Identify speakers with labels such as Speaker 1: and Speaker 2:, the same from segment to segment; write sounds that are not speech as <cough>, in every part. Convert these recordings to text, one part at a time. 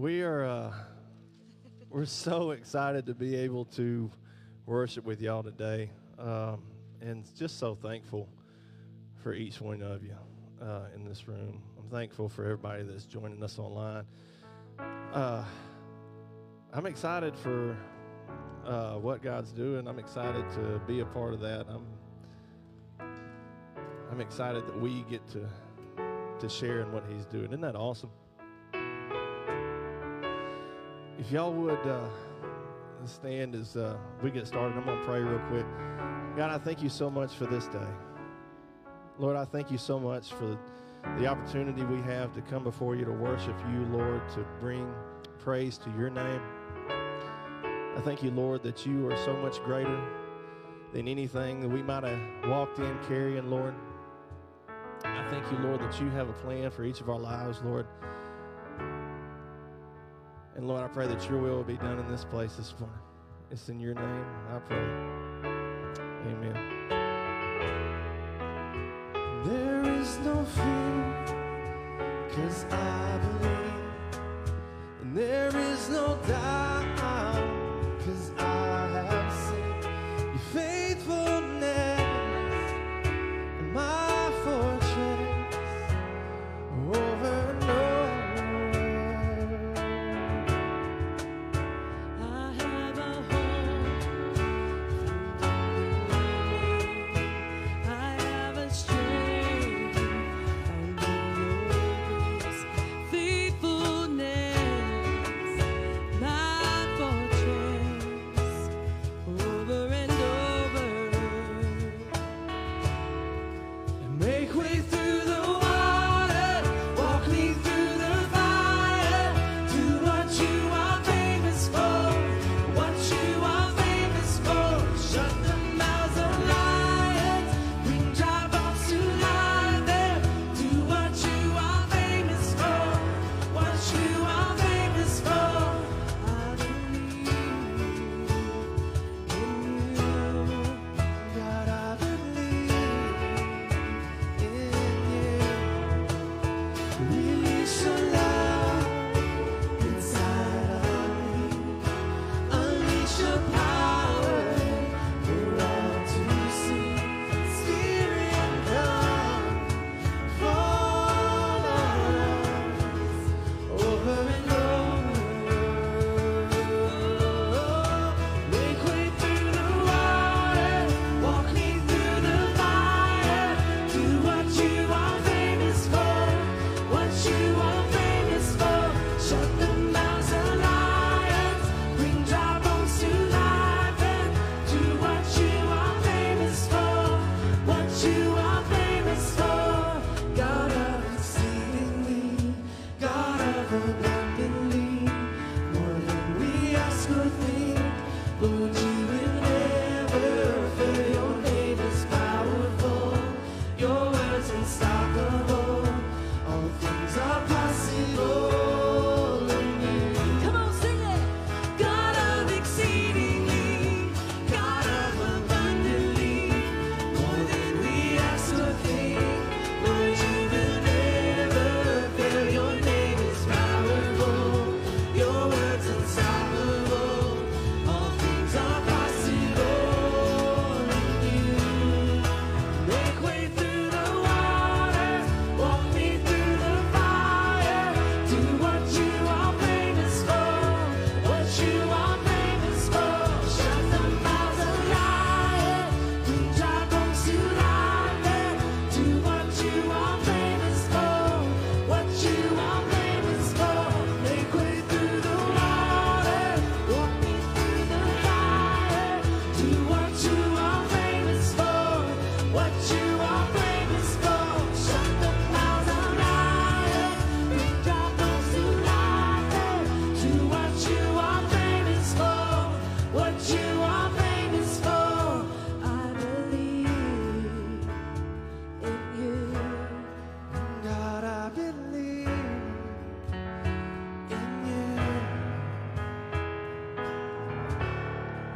Speaker 1: we are uh, we're so excited to be able to worship with y'all today, um, and just so thankful for each one of you uh, in this room. I'm thankful for everybody that's joining us online. Uh, I'm excited for uh, what God's doing. I'm excited to be a part of that. I'm I'm excited that we get to to share in what He's doing. Isn't that awesome? If y'all would uh, stand as uh, we get started, I'm going to pray real quick. God, I thank you so much for this day. Lord, I thank you so much for the opportunity we have to come before you to worship you, Lord, to bring praise to your name. I thank you, Lord, that you are so much greater than anything that we might have walked in carrying, Lord. I thank you, Lord, that you have a plan for each of our lives, Lord. And Lord, I pray that your will be done in this place this morning. It's in your name I pray.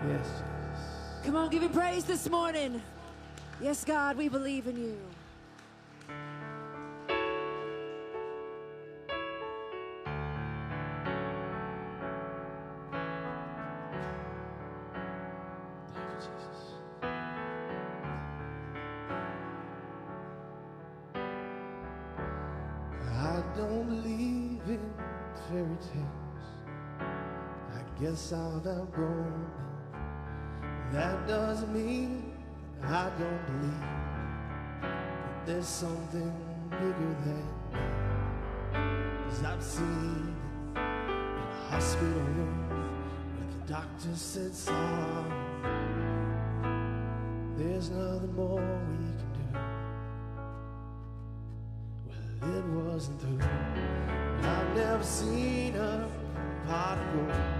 Speaker 1: Yes.
Speaker 2: Come on, give him praise this morning. Yes, God, we believe in you.
Speaker 3: Fairy tales. I guess I've outgrown that doesn't mean I don't believe that there's something bigger than me. Cause I've seen it in hospital room where the doctor said, son, there's nothing more we can do. Well, it wasn't through. I've never seen a particle. of.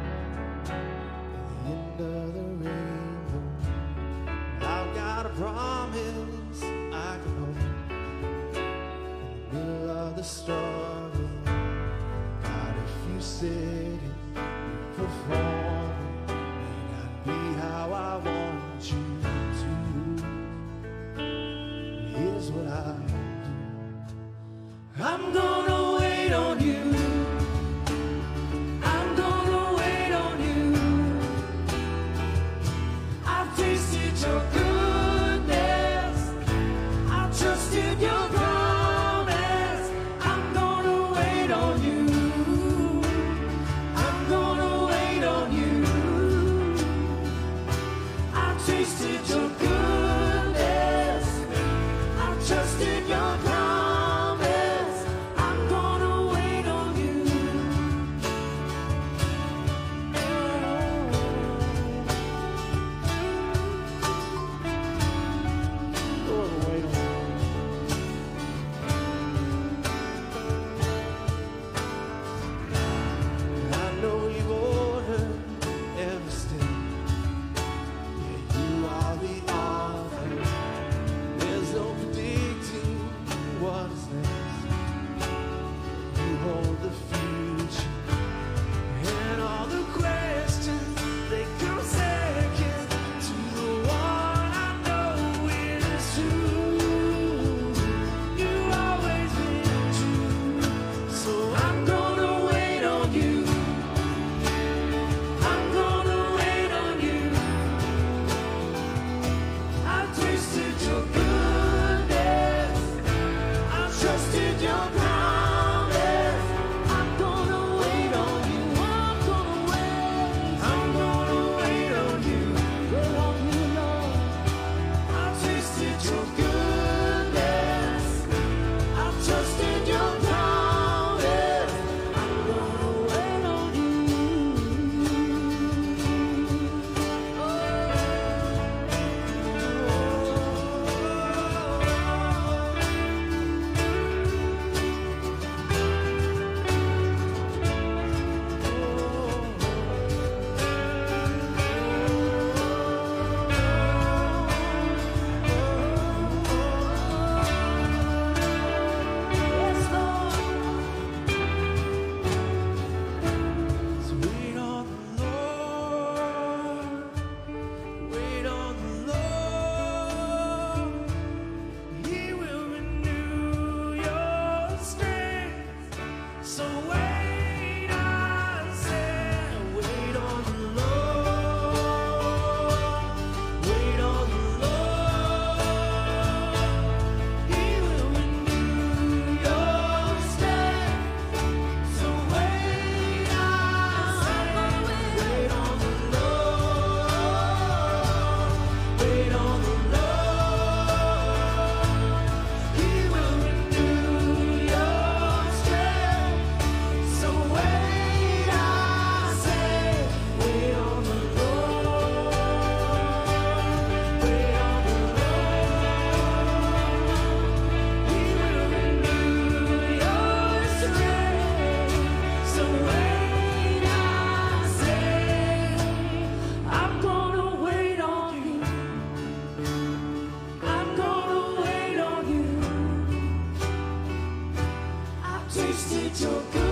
Speaker 3: tasted your
Speaker 4: good.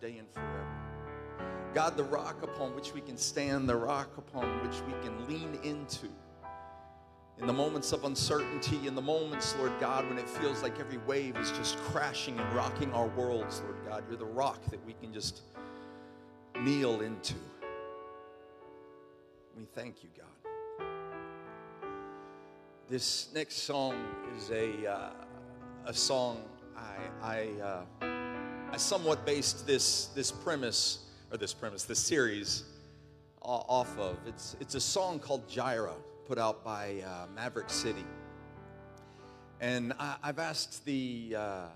Speaker 4: Today, and forever. God, the rock upon which we can stand, the rock upon which we can lean into. In the moments of uncertainty, in the moments, Lord God, when it feels like every wave is just crashing and rocking our worlds, Lord God, you're the rock that we can just kneel into. We thank you, God. This next song is a, uh, a song I, I, uh, I somewhat based this, this premise, or this premise, this series off of. It's, it's a song called Jireh, put out by uh, Maverick City. And I, I've asked the uh,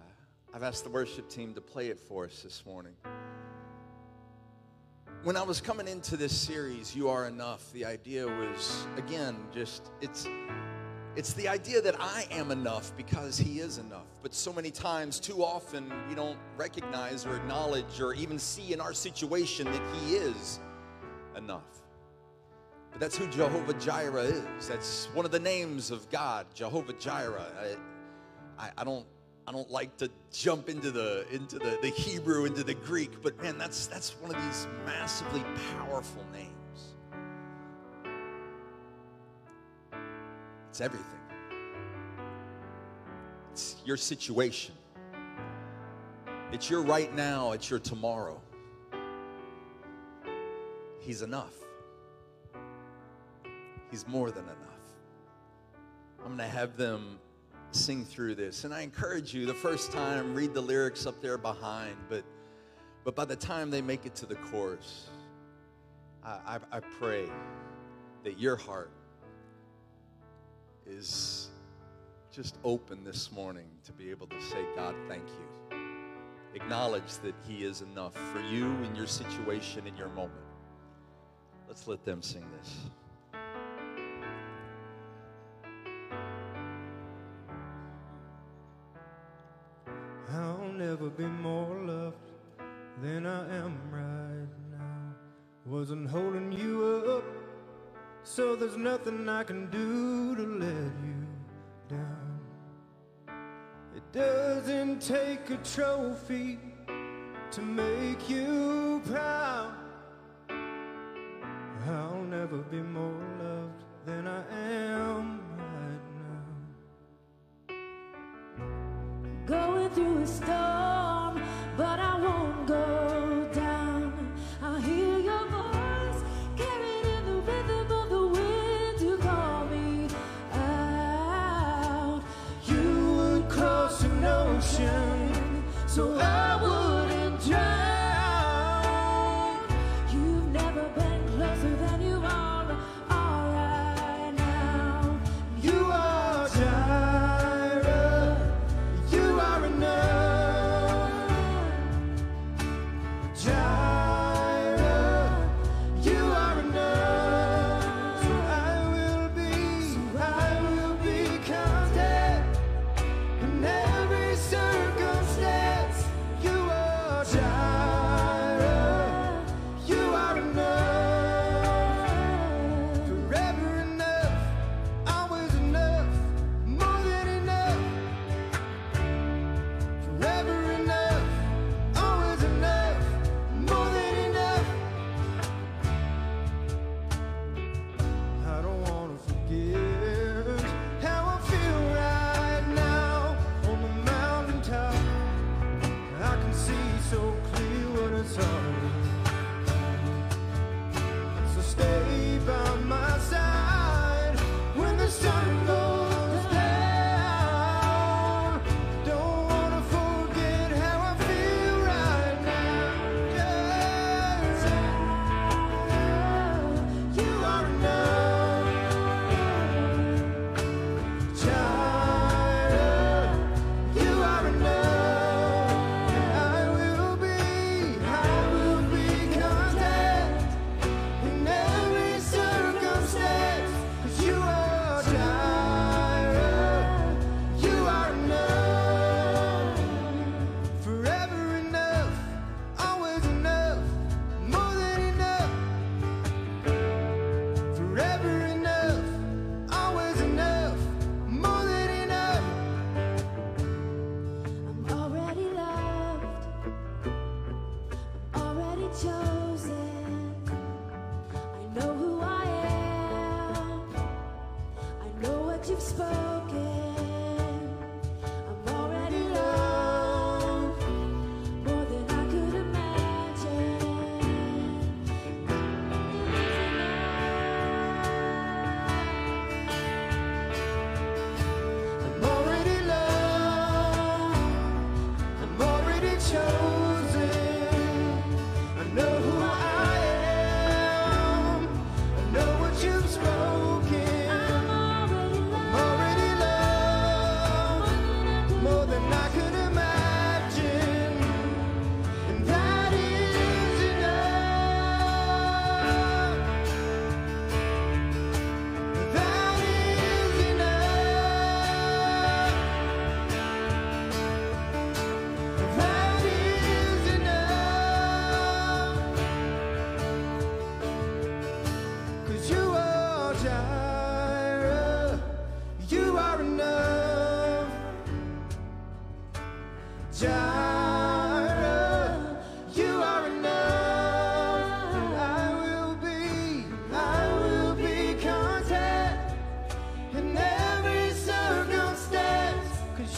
Speaker 4: I've asked the worship team to play it for us this morning. When I was coming into this series, You Are Enough, the idea was again just it's it's the idea that I am enough because He is enough. But so many times, too often, we don't recognize or acknowledge or even see in our situation that He is enough. But that's who Jehovah Jireh is. That's one of the names of God, Jehovah Jireh. I, I, I don't I don't like to jump into the into the, the Hebrew, into the Greek, but man, that's that's one of these massively powerful names. It's everything. It's your situation. It's your right now, it's your tomorrow. He's enough. He's more than enough. I'm going to have them sing through this. And I encourage you, the first time, read the lyrics up there behind, but, but by the time they make it to the chorus, I, I, I pray that your heart is just open this morning to be able to say, God, thank you. Acknowledge that He is enough for you in your situation, in your moment. Let's let them sing this.
Speaker 2: I'll never be more loved than I am right now. Wasn't holding you up, so there's nothing I can do to let you down. It doesn't take a trophy to make you proud. I'll never be more loved than I am right now.
Speaker 1: Going through a storm, but I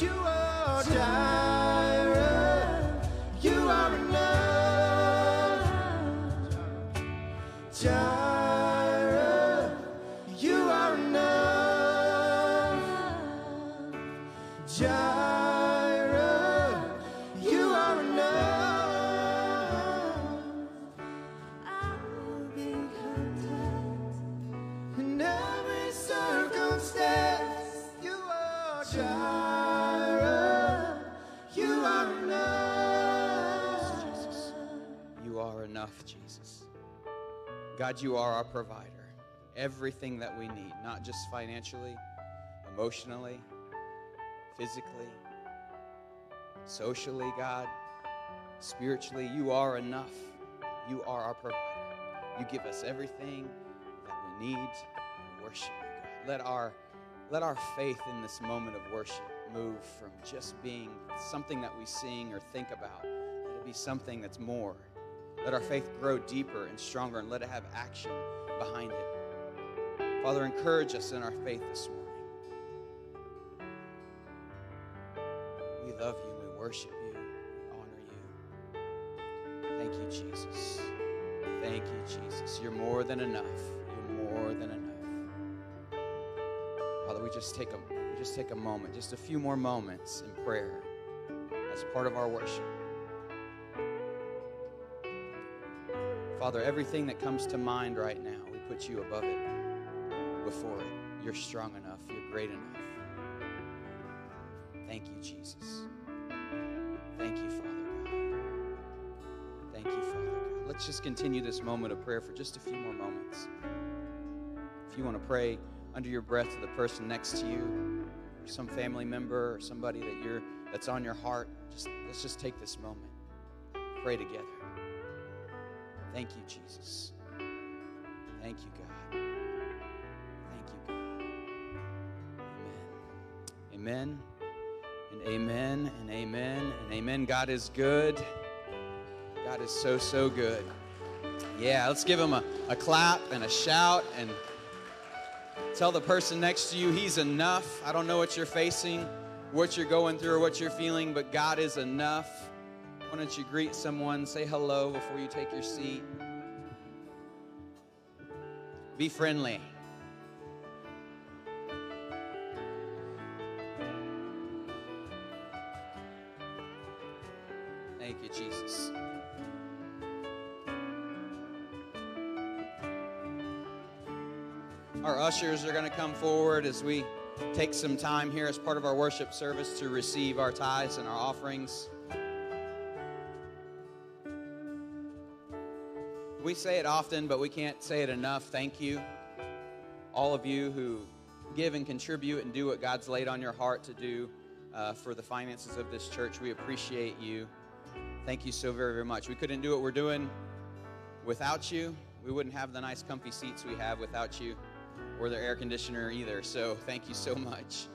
Speaker 1: you are
Speaker 5: die. God, you are our provider. Everything that we need, not just financially, emotionally, physically, socially, God, spiritually, you are enough. You are our provider. You give us everything that we need. We worship you, God. Let our let our faith in this moment of worship move from just being something that we sing or think about. Let it be something that's more. Let our faith grow deeper and stronger and let it have action behind it. Father, encourage us in our faith this morning. We love you, we worship you, we honor you. Thank you, Jesus. Thank you, Jesus. You're more than enough. You're more than enough. Father, we just take a we just take a moment, just a few more moments in prayer as part of our worship. Father, everything that comes to mind right now, we put you above it, before it. You're strong enough. You're great enough. Thank you, Jesus. Thank you, Father God. Thank you, Father God. Let's just continue this moment of prayer for just a few more moments. If you want to pray under your breath to the person next to you, or some family member, or somebody that you're that's on your heart, just let's just take this moment. Pray together. Thank you, Jesus. Thank you, God. Thank you, God. Amen. Amen. And amen and amen and amen. God is good. God is so, so good. Yeah, let's give him a, a clap and a shout and tell the person next to you he's enough. I don't know what you're facing, what you're going through, or what you're feeling, but God is enough. Why don't you greet someone, say hello before you take your seat? Be friendly. Thank you, Jesus. Our ushers are going to come forward as we take some time here as part of our worship service to receive our tithes and our offerings. We say it often, but we can't say it enough. Thank you, all of you who give and contribute and do what God's laid on your heart to do uh, for the finances of this church. We appreciate you. Thank you so very, very much. We couldn't do what we're doing without you. We wouldn't have the nice, comfy seats we have without you, or the air conditioner either. So thank you so much.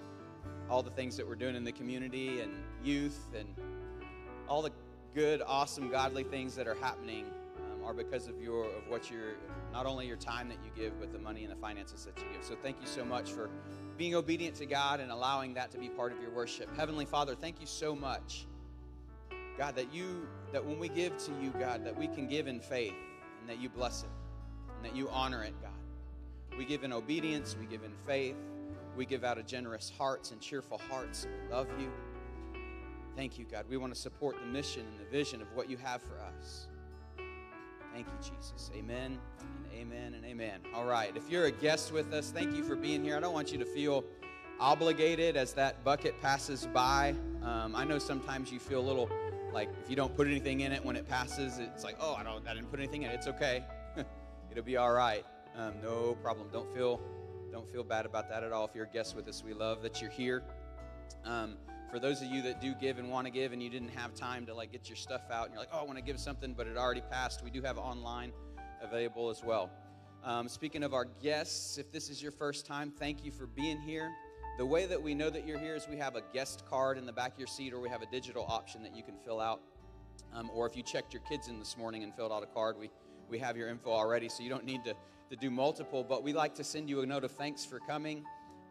Speaker 5: All the things that we're doing in the community and youth and all the good, awesome, godly things that are happening are because of your of what you're not only your time that you give, but the money and the finances that you give. So thank you so much for being obedient to God and allowing that to be part of your worship. Heavenly Father, thank you so much. God, that you that when we give to you, God, that we can give in faith and that you bless it and that you honor it, God. We give in obedience, we give in faith, we give out of generous hearts and cheerful hearts. We love you. Thank you, God. We want to support the mission and the vision of what you have for us. Thank you, Jesus. Amen and amen and amen. All right. If you're a guest with us, thank you for being here. I don't want you to feel obligated as that bucket passes by. Um, I know sometimes you feel a little like if you don't put anything in it when it passes, it's like, oh, I don't, I didn't put anything in it. It's okay. <laughs> It'll be all right. Um, no problem. Don't feel, don't feel bad about that at all. If you're a guest with us, we love that you're here. Um, for those of you that do give and want to give and you didn't have time to like get your stuff out and you're like oh i want to give something but it already passed we do have online available as well. Um, speaking of our guests if this is your first time thank you for being here. The way that we know that you're here is we have a guest card in the back of your seat or we have a digital option that you can fill out. Um, or if you checked your kids in this morning and filled out a card we, we have your info already so you don't need to, to do multiple but we like to send you a note of thanks for coming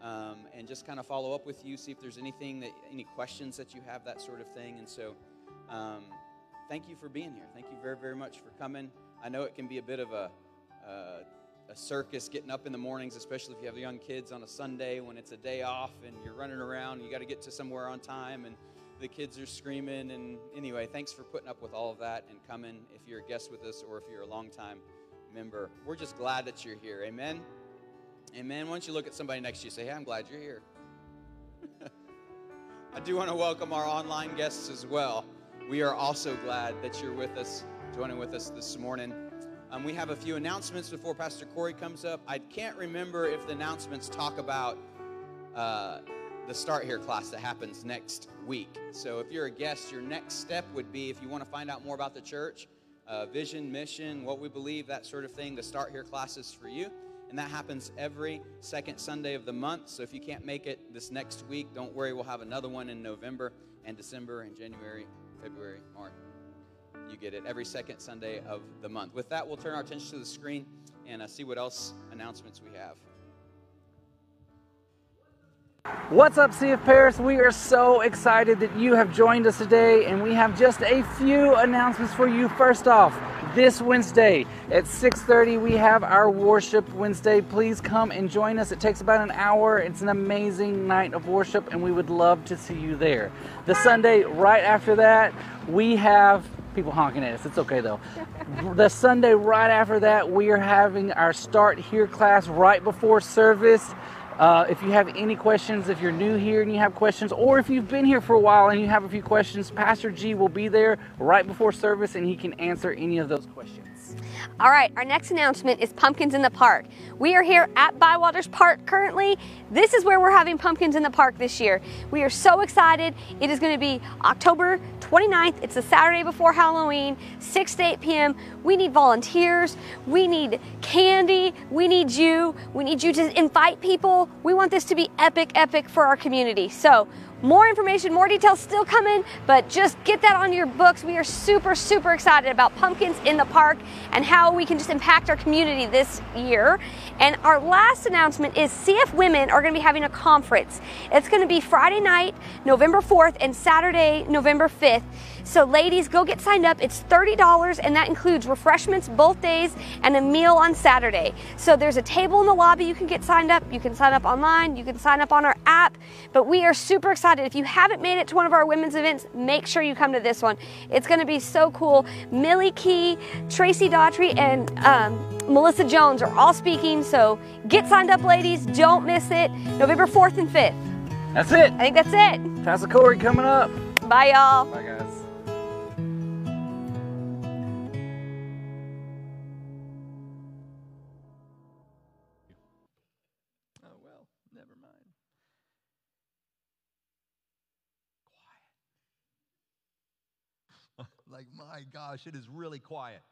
Speaker 5: um, and just kind of follow up with you, see if there's anything that, any questions that you have, that sort of thing. And so, um, thank you for being here. Thank you very, very much for coming. I know it can be a bit of a, uh, a circus getting up in the mornings, especially if you have young kids on a Sunday when it's a day off and you're running around. You got to get to somewhere on time, and the kids are screaming. And anyway, thanks for putting up with all of that and coming. If you're a guest with us or if you're a longtime member, we're just glad that you're here. Amen. Amen. Why don't you look at somebody next to you say, Hey, I'm glad you're here. <laughs> I do want to welcome our online guests as well. We are also glad that you're with us, joining with us this morning. Um, we have a few announcements before Pastor Corey comes up. I can't remember if the announcements talk about uh, the Start Here class that happens next week. So if you're a guest, your next step would be if you want to find out more about the church, uh, vision, mission, what we believe, that sort of thing, the Start Here class is for you. And that happens every second Sunday of the month. So if you can't make it this next week, don't worry. We'll have another one in November and December and January, February, March. You get it every second Sunday of the month. With that, we'll turn our attention to the screen and uh, see what else announcements we have.
Speaker 6: What's up, CF Paris? We are so excited that you have joined us today, and we have just a few announcements for you. First off, this Wednesday at 6:30 we have our worship Wednesday. Please come and join us. It takes about an hour. It's an amazing night of worship, and we would love to see you there. The Sunday right after that, we have people honking at us. It's okay though. <laughs> the Sunday right after that, we are having our Start Here class right before service. Uh, if you have any questions, if you're new here and you have questions, or if you've been here for a while and you have a few questions, Pastor G will be there right before service and he can answer any of those questions.
Speaker 7: All right, our next announcement is Pumpkins in the Park. We are here at Bywaters Park currently. This is where we're having Pumpkins in the Park this year. We are so excited. It is going to be October 29th. It's the Saturday before Halloween, 6 to 8 p.m. We need volunteers. We need candy. We need you. We need you to invite people. We want this to be epic, epic for our community. So, more information, more details still coming, but just get that on your books. We are super, super excited about pumpkins in the park and how we can just impact our community this year. And our last announcement is CF Women are going to be having a conference. It's going to be Friday night, November 4th, and Saturday, November 5th. So, ladies, go get signed up. It's $30, and that includes refreshments both days and a meal on Saturday. So, there's a table in the lobby you can get signed up. You can sign up online, you can sign up on our app. But we are super excited. If you haven't made it to one of our women's events, make sure you come to this one. It's going to be so cool. Millie Key, Tracy Daughtry, and um, Melissa Jones are all speaking. So, get signed up, ladies. Don't miss it. November 4th and 5th.
Speaker 6: That's it.
Speaker 7: I think that's it.
Speaker 6: Pastor Corey coming up.
Speaker 7: Bye, y'all.
Speaker 6: Bye, guys.
Speaker 4: My gosh, it is really quiet.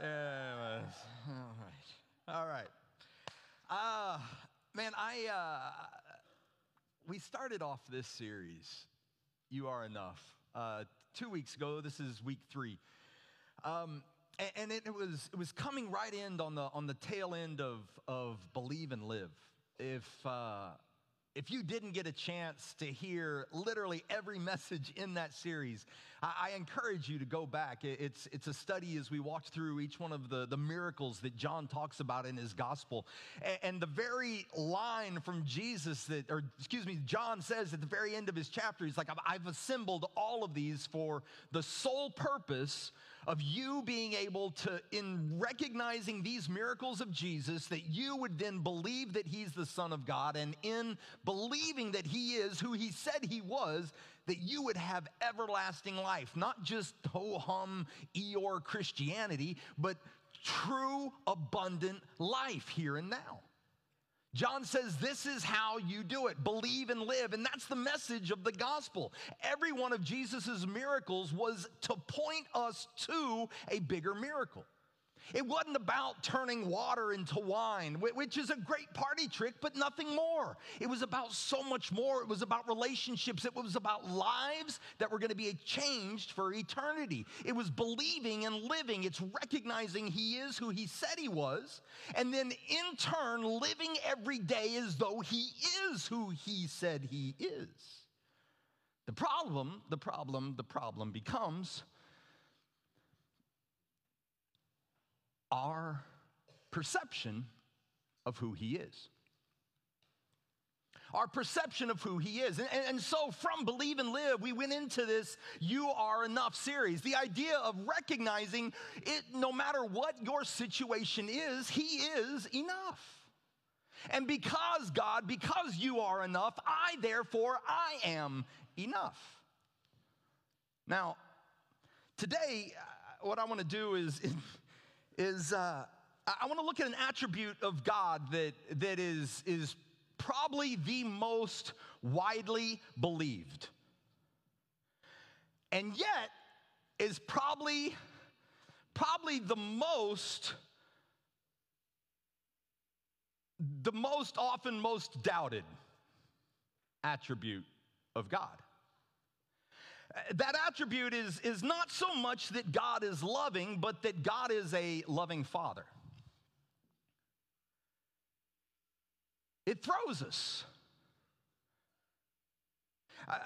Speaker 4: Yeah, all right, all right. Uh, man, I uh, we started off this series. You are enough. Uh, two weeks ago, this is week three, um, a- and, it, it was it was coming right in on the on the tail end of of believe and live. If uh, if you didn't get a chance to hear literally every <laughs> message in that series, I, I encourage you to go back. It- It's, it's a study as we walk through each one of the, the miracles that John talks about in his gospel. A- And, the very line from Jesus that, or excuse me, John says at the very end of his chapter, he's like, "I've- I've assembled all of these for the sole purpose of you being able to, in recognizing these miracles of Jesus, that you would then believe that He's the Son of God, and in believing that He is who He said He was, that you would have everlasting life. Not just ho hum Eeyore Christianity, but true, abundant life here and now. John says this is how you do it believe and live. And that's the message of the gospel. Every one of Jesus' miracles was to point us to a bigger miracle. It wasn't about turning water into wine, which is a great party trick, but nothing more. It was about so much more. It was about relationships. It was about lives that were going to be changed for eternity. It was believing and living. It's recognizing He is who He said He was, and then in turn, living every day as though He is who He said He is. The problem, the problem, the problem becomes are perception of who He is. Our perception of who He is. And, and- and so, from Believe and Live, we went into this You Are Enough series. The idea of recognizing it, no matter what your situation is, He is enough. And because God, because you are enough, I therefore I am enough. Now, today, uh, what I want to do is <laughs> is uh, I want to look at an attribute of God that that is is probably the most widely believed, and yet is probably probably the most the most often most doubted attribute of God. That attribute is, is not so much that God is loving, but that God is a loving father. It throws us. Uh,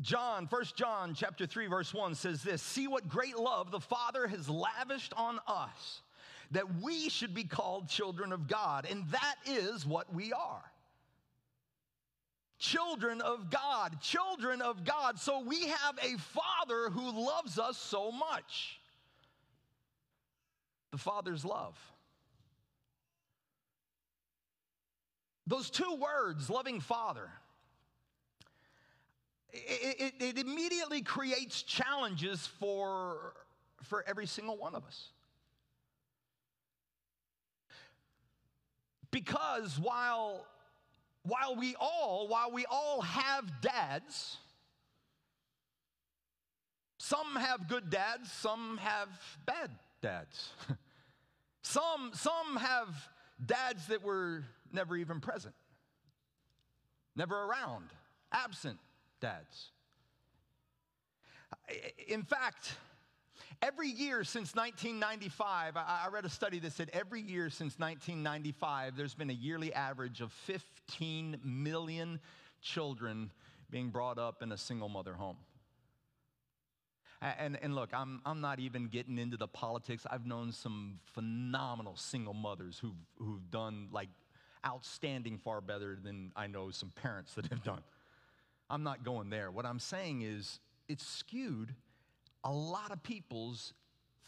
Speaker 4: John, 1 John chapter 3 verse 1 says this, "See what great love the Father has lavished on us that we should be called children of God, and that is what we are." Children of God, children of God. So we have a Father who loves us so much. The Father's love. Those two words, loving Father, it, it, it immediately creates challenges for, for every single one of us. Because while, while we all, while we all have dads, some have good dads, some have bad dads. <laughs> some, some have dads that were never even present, never around, absent dads. In fact, every year since 1995, I I read a study that said every year since 1995, there's been a yearly average of 15 million children being brought up in a single mother home. And, and look, I'm, I'm not even getting into the politics. I've known some phenomenal single mothers who've, who've done like outstanding far better than I know some parents that have done. I'm not going there. What I'm saying is it's skewed a lot of people's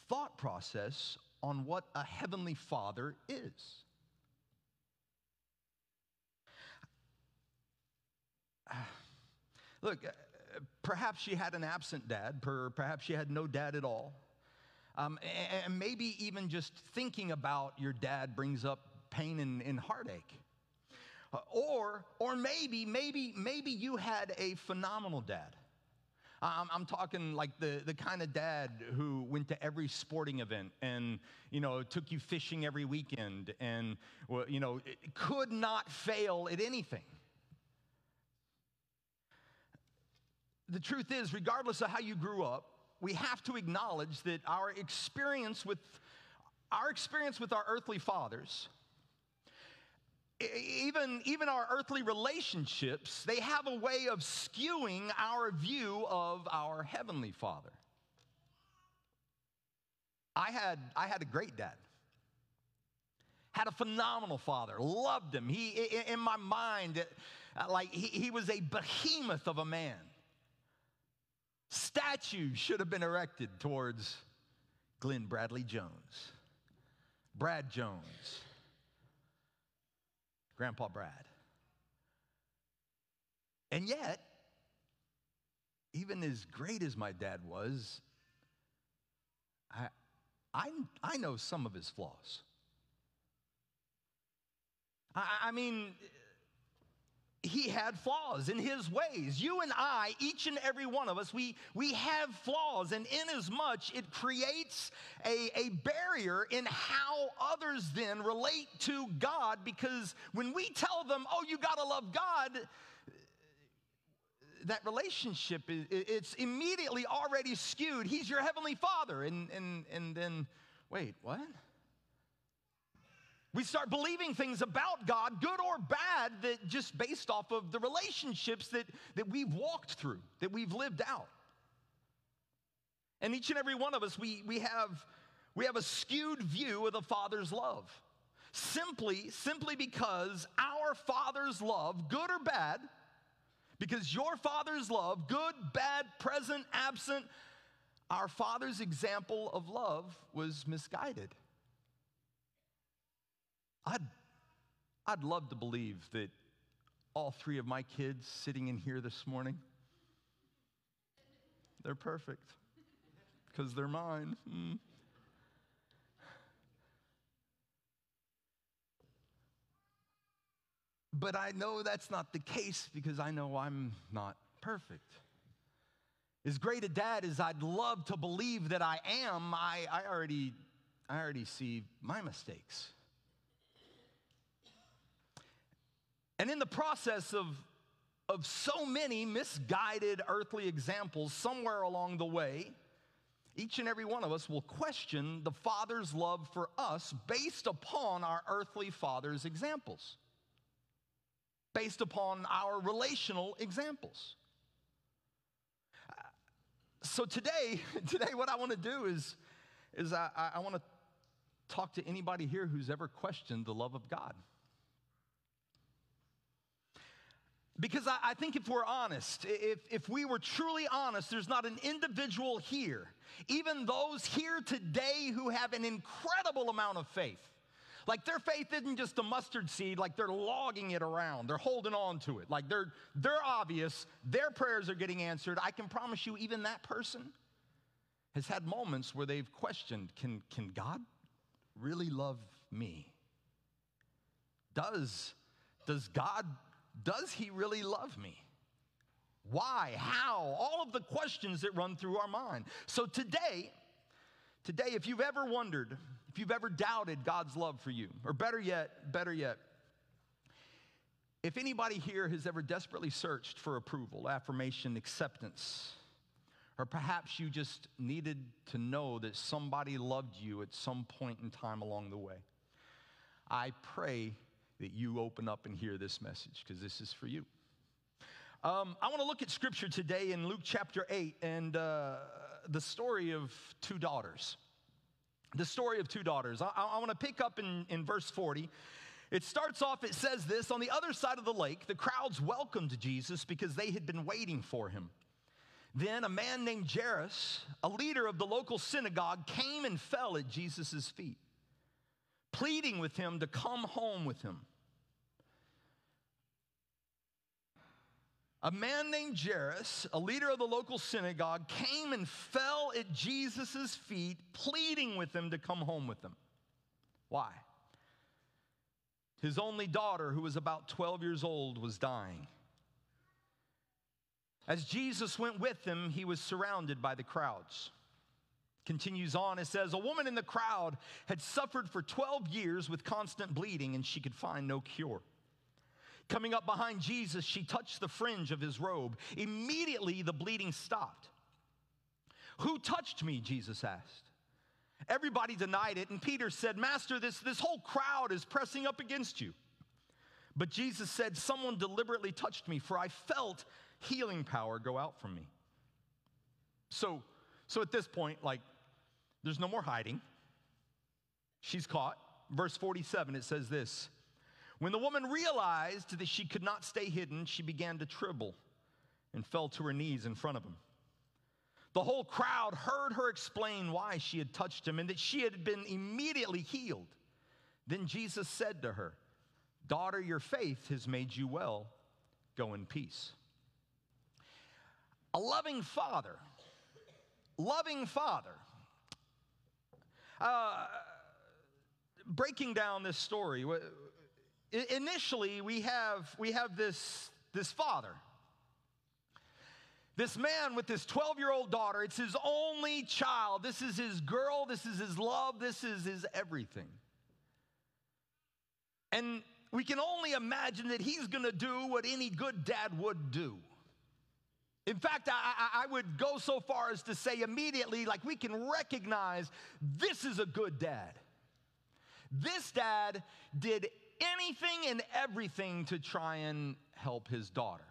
Speaker 4: thought process on what a heavenly father is. <sighs> Look, uh, perhaps she had an absent dad, perhaps she had no dad at all. Um, and maybe even just thinking about your dad brings up pain and, and heartache. Uh, Or, or maybe, maybe, maybe you had a phenomenal dad. I'm, I'm talking like the, the kind of dad who went to every sporting event and, you know, took you fishing every weekend and, you know, could not fail at anything. The truth is, regardless of how you grew up, we have to acknowledge that our experience with our experience with our earthly fathers even, even our earthly relationships, they have a way of skewing our view of our heavenly father. I had, I had a great dad. Had a phenomenal father, loved him. He, in my mind, uh, like he, he was a behemoth of a man. Statues should have been erected towards Glenn Bradley Jones, Brad Jones, Grandpa Brad. And yet, even as great as my dad was, I, I, I know some of his flaws. I, I mean, he had flaws in his ways. You and I, each and every one of us, we, we have flaws. And in as much, it creates a, a barrier in how others then relate to God because when we tell them, oh, you got to love God, that relationship is it's immediately already skewed. He's your heavenly father. And, and, and then, wait, what? We start believing things about God, good or bad, that just based off of the relationships that, that we've walked through, that we've lived out. And each and every one of us, we, we, have, we have a skewed view of the Father's love. Simply, simply because our Father's love, good or bad, because your Father's love, good, bad, present, absent, our Father's example of love was misguided. I'd, I'd love to believe that all three of my kids sitting in here this morning, they're perfect because they're mine. Hmm. But I know that's not the case because I know I'm not perfect. As great a dad as I'd love to believe that I am, I, I, already, I already see my mistakes. And in the process of, of so many misguided earthly examples, somewhere along the way, each and every one of us will question the Father's love for us based upon our earthly Father's examples, based upon our relational examples. So today, <laughs> today, what I want to do is, is I, I want to talk to anybody here who's ever questioned the love of God. Because I, I, think if we're honest, if, if we were truly honest, there's not an individual here, even those here today who have an incredible amount of faith. Like their faith isn't just a mustard seed, like they're logging it around, they're holding on to it. Like they're, they're obvious, their prayers are getting answered. I can promise you, even that person has had moments where they've questioned can, can God really love me? Does, does God does he really love me? Why? How? All of the questions that run through our mind. So today, today, if you've ever wondered, if you've ever doubted God's love for you, or better yet, better yet, if anybody here has ever desperately searched for approval, affirmation, acceptance, or perhaps you just needed to know that somebody loved you at some point in time along the way, I pray that you open up and hear this message because this is for you. Um, I want to look at scripture today in Luke chapter 8 and uh, the story of two daughters. The story of two daughters. I, I want to pick up in, in verse 40. It starts off, it says this On the other side of the lake, the crowds welcomed Jesus because they had been waiting for him. Then a man named Jairus, a leader of the local synagogue, came and fell at Jesus' feet, pleading with him to come home with him. A man named Jairus, a leader of the local synagogue, came and fell at Jesus' feet, pleading with him to come home with them. Why? His only daughter, who was about 12 years old, was dying. As Jesus went with them, he was surrounded by the crowds. Continues on, it says, A woman in the crowd had suffered for 12 years with constant bleeding, and she could find no cure. Coming up behind Jesus, she touched the fringe of his robe. Immediately, the bleeding stopped. Who touched me? Jesus asked. Everybody denied it, and Peter said, Master, this, this whole crowd is pressing up against you. But Jesus said, Someone deliberately touched me, for I felt healing power go out from me. So, so at this point, like, there's no more hiding. She's caught. Verse 47, it says this when the woman realized that she could not stay hidden, she began to tremble and fell to her knees in front of him. The whole crowd heard her explain why she had touched him and that she had been immediately healed. Then Jesus said to her, Daughter, your faith has made you well. Go in peace. A loving father, loving father, uh, breaking down this story, initially we have we have this this father. This man with this 12 year old daughter it's his only child. This is his girl. This is his love. This is his everything. And we can only imagine that he's going to do what any good dad would do. In fact, I, I, would go so far as to say immediately, like, we can recognize this is a good dad. This dad did anything and everything to try and help his daughter.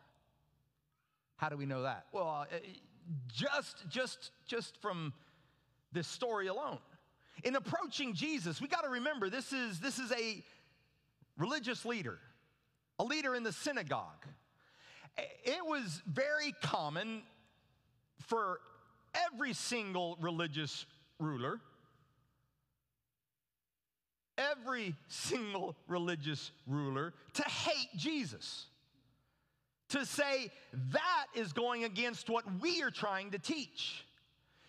Speaker 4: How do we know that? Well, uh, just just just from this story alone. In approaching Jesus, we got to remember this is, this is a religious leader, a leader in the synagogue. It was very common for every single religious ruler, every single religious ruler to hate Jesus. To say that is going against what we are trying to teach.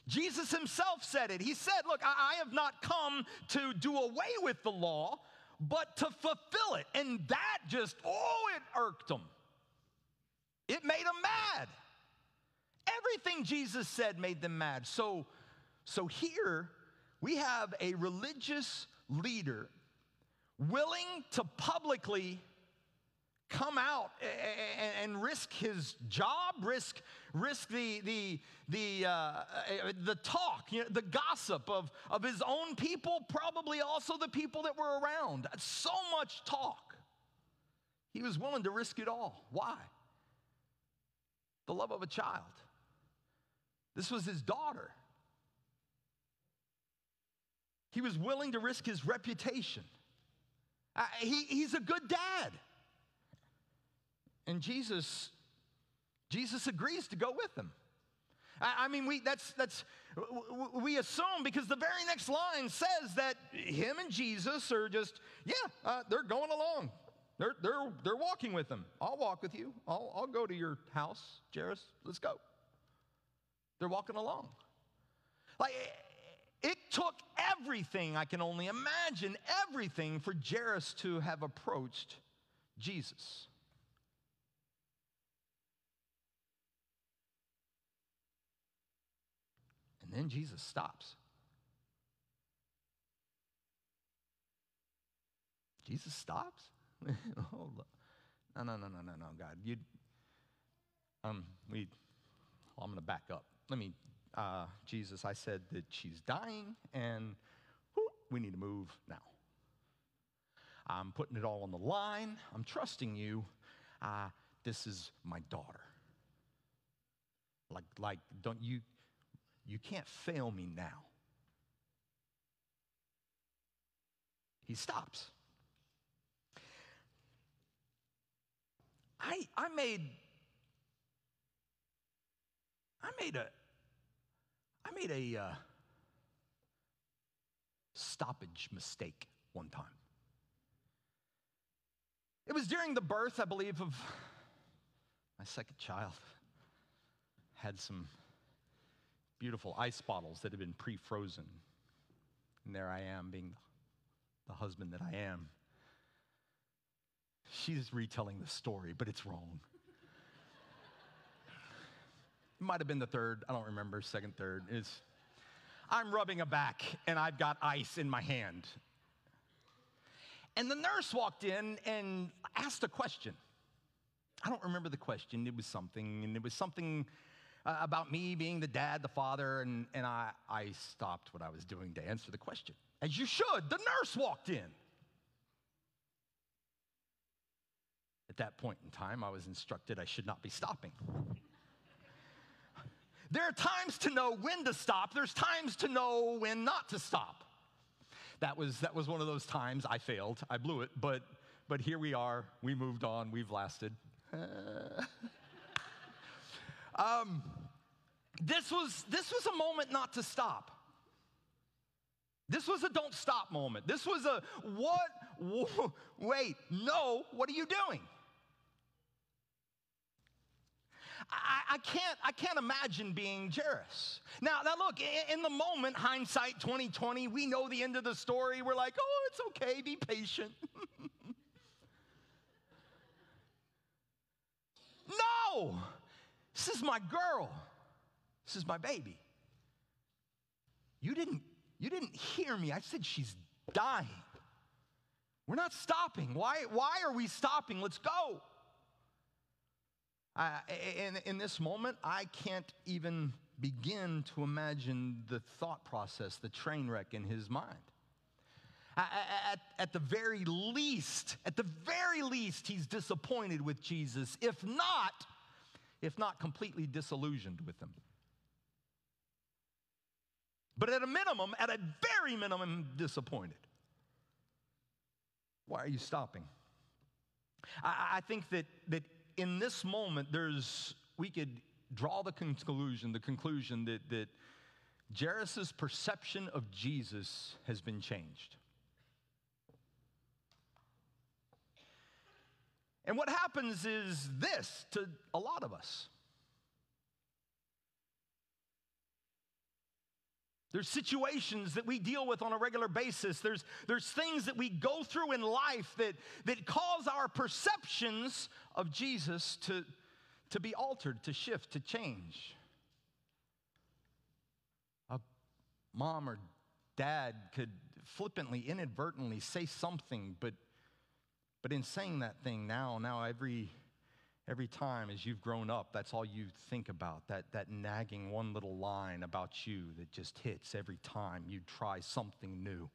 Speaker 4: Jesus himself said it. He said, Look, I I have not come to do away with the law, but to fulfill it. And that just, oh, it irked him. It made them mad. Everything Jesus said made them mad. So, so here we have a religious leader willing to publicly come out and risk his job, risk, risk the, the, the, uh, the talk, you know, the gossip of, of his own people, probably also the people that were around. So much talk. He was willing to risk it all. Why? The love of a child. This was his daughter. He was willing to risk his reputation. He, he's a good dad. And Jesus, Jesus agrees to go with him. I, I mean, we, that's, that's, we assume because the very next line says that him and Jesus are just, yeah, uh, they're going along. They're, they're, they're walking with him. I'll walk with you. I'll, I'll go to your house, Jairus. Let's go. They're walking along. Like, it took everything, I can only imagine, everything for Jairus to have approached Jesus. And then Jesus stops. Jesus stops? <laughs> Hold up. No, no, no, no, no, no, God. You, um, we, I'm going to back up. Let me, uh, Jesus, I said that she's dying and whew, we need to move now. I'm putting it all on the line. I'm trusting you. Uh, this is my daughter. Like, like, don't you, you can't fail me now. He stops. I, I made I made a I made a uh, stoppage mistake one time. It was during the birth, I believe, of my second child. Had some beautiful ice bottles that had been pre-frozen, and there I am, being the husband that I am. She's retelling the story, but it's wrong. It might have been the third, I don't remember, second, third. Is I'm rubbing a back and I've got ice in my hand. And the nurse walked in and asked a question. I don't remember the question. It was something, and it was something uh, about me being the dad, the father, and, and I, I stopped what I was doing to answer the question. As you should. The nurse walked in. At that point in time, I was instructed I should not be stopping. There are times to know when to stop, there's times to know when not to stop. That was, that was one of those times I failed. I blew it, but, but here we are. We moved on. We've lasted. <laughs> um, this, was, this was a moment not to stop. This was a don't stop moment. This was a what? Wait, no, what are you doing? I, I can't, I can't imagine being Jairus. Now, now look, in, in the moment, hindsight 2020, we know the end of the story. We're like, oh, it's okay, be patient. <laughs> no, this is my girl. This is my baby. You didn't, you didn't hear me. I said she's dying. We're not stopping. Why, why are we stopping? Let's go. I, in, in this moment, I can't even begin to imagine the thought process, the train wreck in his mind. At, at the very least, at the very least, he's disappointed with Jesus, if not, if not completely disillusioned with him. but at a minimum, at a very minimum, disappointed. Why are you stopping? I, I think that, that in this moment, there's, we could draw the conclusion, the conclusion that, that Jairus' perception of Jesus has been changed. And what happens is this to a lot of us. There's situations that we deal with on a regular basis. There's, there's things that we go through in life that, that cause our perceptions of Jesus to, to be altered, to shift, to change. A mom or dad could flippantly, inadvertently say something, but, but in saying that thing now, now every, every time as you've grown up, that's all you think about, that, that nagging one little line about you that just hits every time you try something new.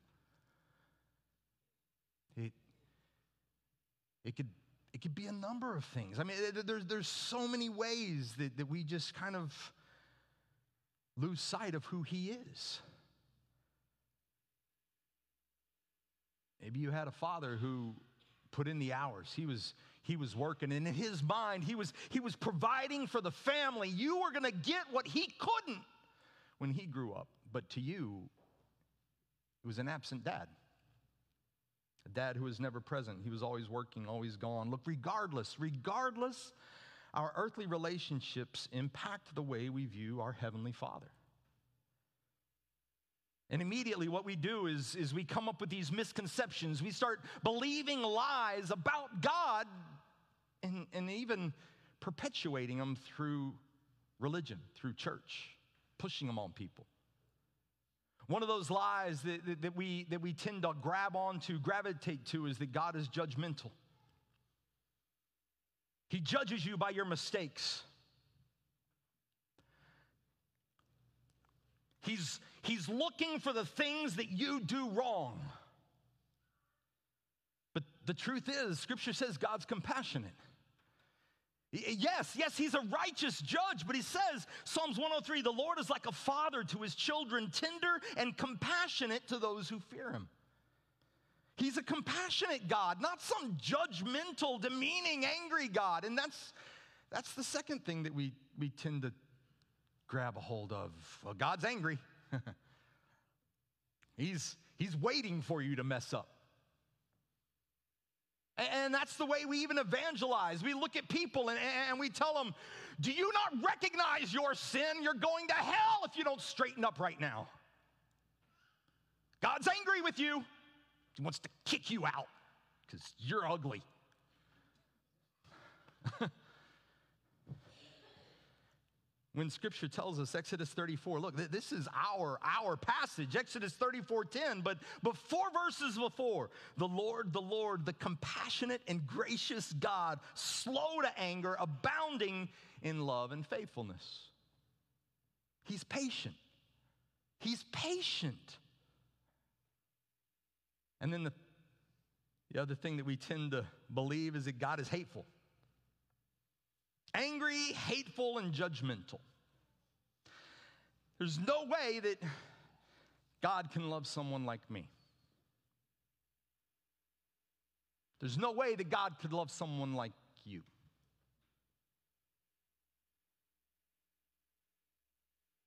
Speaker 4: It, it could it could be a number of things. I mean, there- there's, there's so many ways that, that we just kind of lose sight of who He is. Maybe you had a father who put in the hours. He was, he was working, and in his mind, he was, he was providing for the family. You were going to get what he couldn't when he grew up. But to you, it was an absent dad. A dad who was never present. He was always working, always gone. Look, regardless, regardless, our earthly relationships impact the way we view our Heavenly Father. And immediately, what we do is, is we come up with these misconceptions. We start believing lies about God and, and even perpetuating them through religion, through church, pushing them on people. One of those lies that, that, that we, that we tend to grab onto, gravitate to, is that God is judgmental. He judges you by your mistakes. He's, he's looking for the things that you do wrong. But the truth is, Scripture says God's compassionate. Yes, yes, he's a righteous judge, but he says, Psalms 103, the Lord is like a father to his children, tender and compassionate to those who fear him. He's a compassionate God, not some judgmental, demeaning, angry God. And that's, that's the second thing that we, we tend to grab a hold of. Well, God's angry. <laughs> he's, he's waiting for you to mess up. And that's the way we even evangelize. We look at people and, and we tell them, Do you not recognize your sin? You're going to hell if you don't straighten up right now. God's angry with you. He wants to kick you out because you're ugly. <laughs> when scripture tells us exodus 34 look this is our our passage exodus 34 10 but four verses before the lord the lord the compassionate and gracious god slow to anger abounding in love and faithfulness. He's patient. He's patient. And then the the other thing that we tend to believe is that god is hateful angry, hateful, and judgmental. There's no way that God can love someone like me. There's no way that God could love someone like you.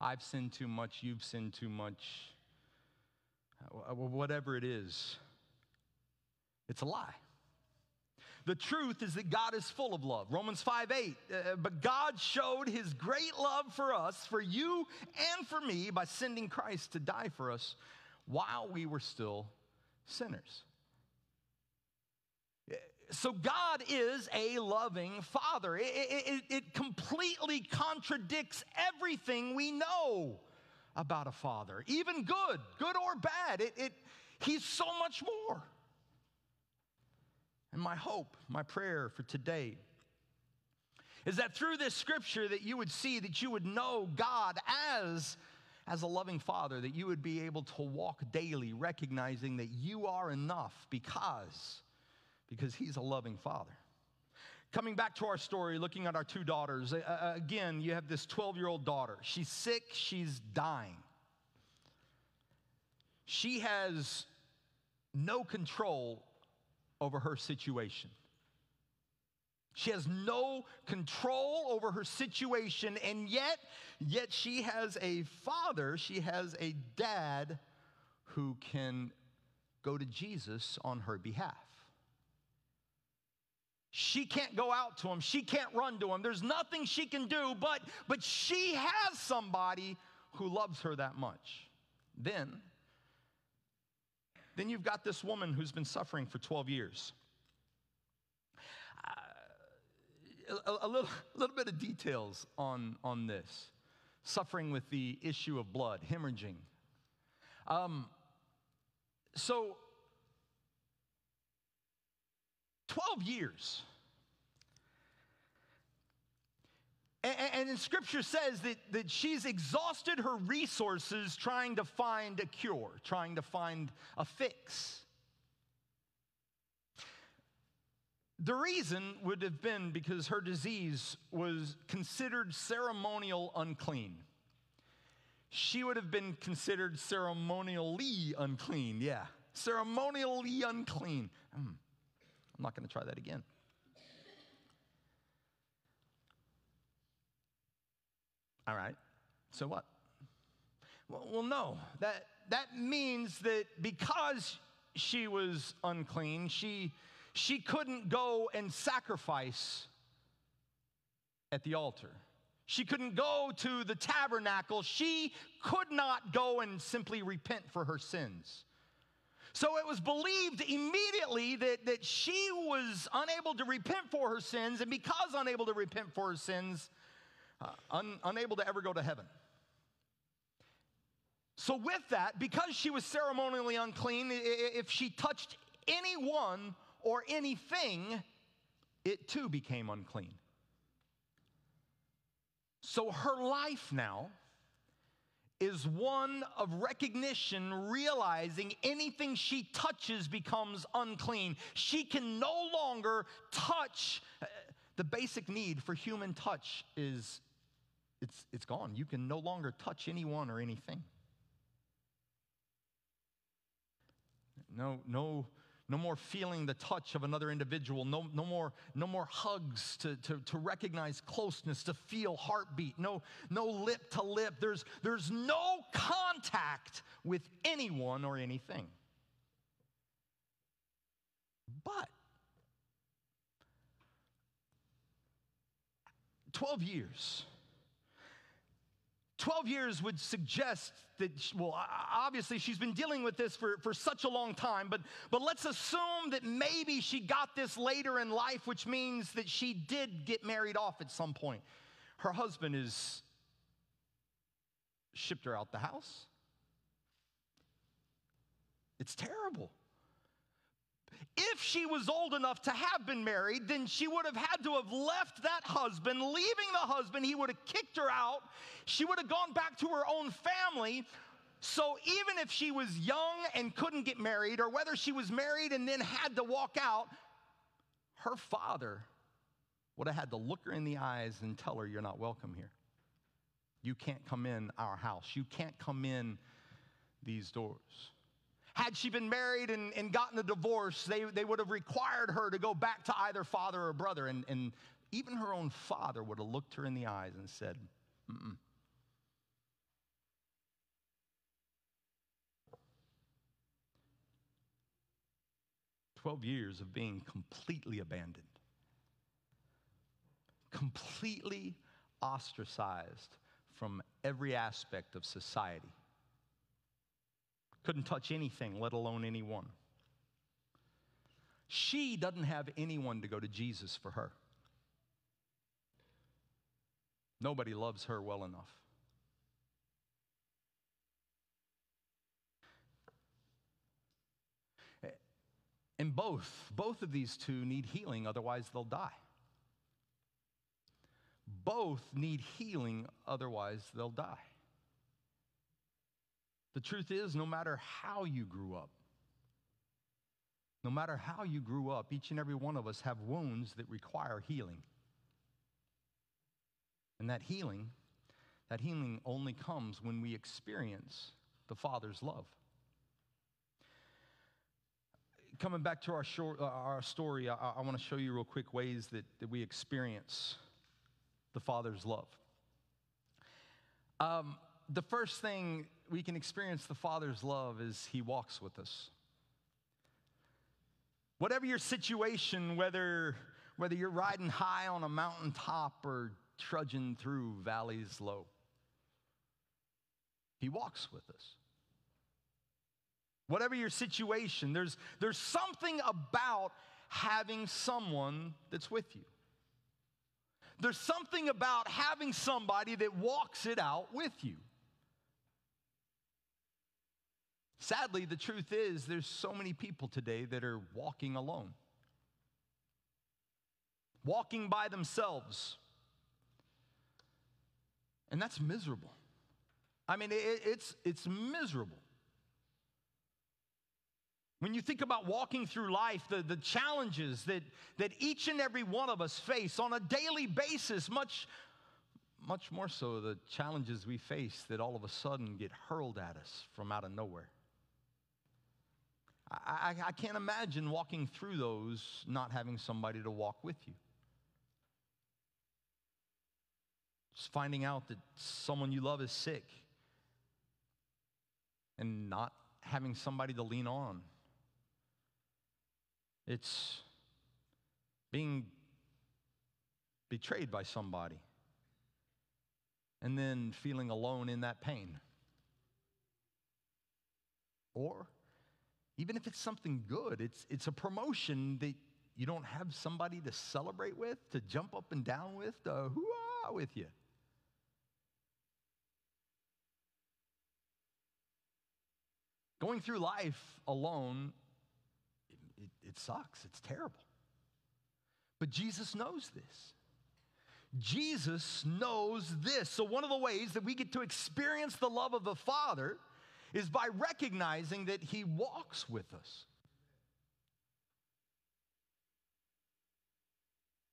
Speaker 4: I've sinned too much, you've sinned too much. Uh, Whatever it is, it's a lie. The truth is that God is full of love. Romans 5 8. Uh, but God showed his great love for us, for you and for me, by sending Christ to die for us while we were still sinners. So, God is a loving father. It, it- it- it completely contradicts everything we know about a father, even good, good or bad. It, it, he's so much more. And my hope, my prayer for today is that through this scripture that you would see that you would know God as as a loving father that you would be able to walk daily recognizing that you are enough because because he's a loving father. Coming back to our story, looking at our two daughters, again, you have this 12 year old daughter. She's sick, she's dying. she has no control over her situation. She has no control over her situation, and yet, yet she has a father, she has a dad who can go to Jesus on her behalf. She can't go out to him. She can't run to him. There's nothing she can do, but, but she has somebody who loves her that much. Then, then you've got this woman who's been suffering for 12 years. Uh, a, a little, a little bit of details on, on this suffering with the issue of blood, hemorrhaging. Um, so, 12 years. And, in scripture says that, that she's exhausted her resources trying to find a cure, trying to find a fix. The reason would have been because her disease was considered ceremonial unclean. She would have been considered ceremonially unclean. Yeah, ceremonially unclean. Hmm. I'm not going to try that again. All right. So what? Well, no. That that means that because she was unclean, she she couldn't go and sacrifice at the altar. She couldn't go to the tabernacle. She could not go and simply repent for her sins. So it was believed immediately that, that she was unable to repent for her sins, and because unable to repent for her sins, uh, un, unable to ever go to heaven. So, with that, because she was ceremonially unclean, if she touched anyone or anything, it too became unclean. So, her life now is one of recognition, realizing anything she touches becomes unclean. She can no longer touch. uh, The basic need for human touch is it's, it's gone. You can no longer touch anyone or anything. No, no, no more feeling the touch of another individual. No, no more, no more hugs to, to, to recognize closeness, to feel heartbeat. No, no lip to lip. There's, there's no contact with anyone or anything. But 12 years. 12 years would suggest that, well, obviously she's been dealing with this for, for such a long time, but, but let's assume that maybe she got this later in life, which means that she did get married off at some point. Her husband has shipped her out the house. It's terrible. If she was old enough to have been married, then she would have had to have left that husband, leaving the husband. He would have kicked her out. She would have gone back to her own family. So even if she was young and couldn't get married, or whether she was married and then had to walk out, her father would have had to look her in the eyes and tell her, You're not welcome here. You can't come in our house. You can't come in these doors. Had she been married and, and gotten a divorce, they, they would have required her to go back to either father or brother. And, and even her own father would have looked her in the eyes and said, Mm-mm. Twelve years of being completely abandoned, completely ostracized from every aspect of society couldn't touch anything, let alone anyone. She doesn't have anyone to go to Jesus for her. Nobody loves her well enough. And both, both of these two need healing, otherwise they'll die. Both need healing, otherwise they'll die. The truth is, no matter how you grew up, no matter how you grew up, each and every one of us have wounds that require healing. And that healing, that healing only comes when we experience the Father's love. coming back to our, short, uh, our story, I, I want to show you real quick ways that, that we experience the Father's love. Um, the first thing we can experience the Father's love as He walks with us. Whatever your situation, whether, whether you're riding high on a mountaintop or trudging through valleys low, He walks with us. Whatever your situation, there's, there's something about having someone that's with you. There's something about having somebody that walks it out with you. Sadly, the truth is, there's so many people today that are walking alone, walking by themselves. And that's miserable. I mean, it, it's, it's miserable. When you think about walking through life, the, the challenges that, that each and every one of us face on a daily basis, much, much more so the challenges we face that all of a sudden get hurled at us from out of nowhere. I, I, can't imagine walking through those not having somebody to walk with you. Just finding out that someone you love is sick and not having somebody to lean on. It's being betrayed by somebody and then feeling alone in that pain. Or even if it's something good, it's, it's a promotion that you don't have somebody to celebrate with, to jump up and down with, to hoo with you. Going through life alone, it, it, it sucks. It's terrible. But Jesus knows this. Jesus knows this. So, one of the ways that we get to experience the love of the Father is by recognizing that He walks with us.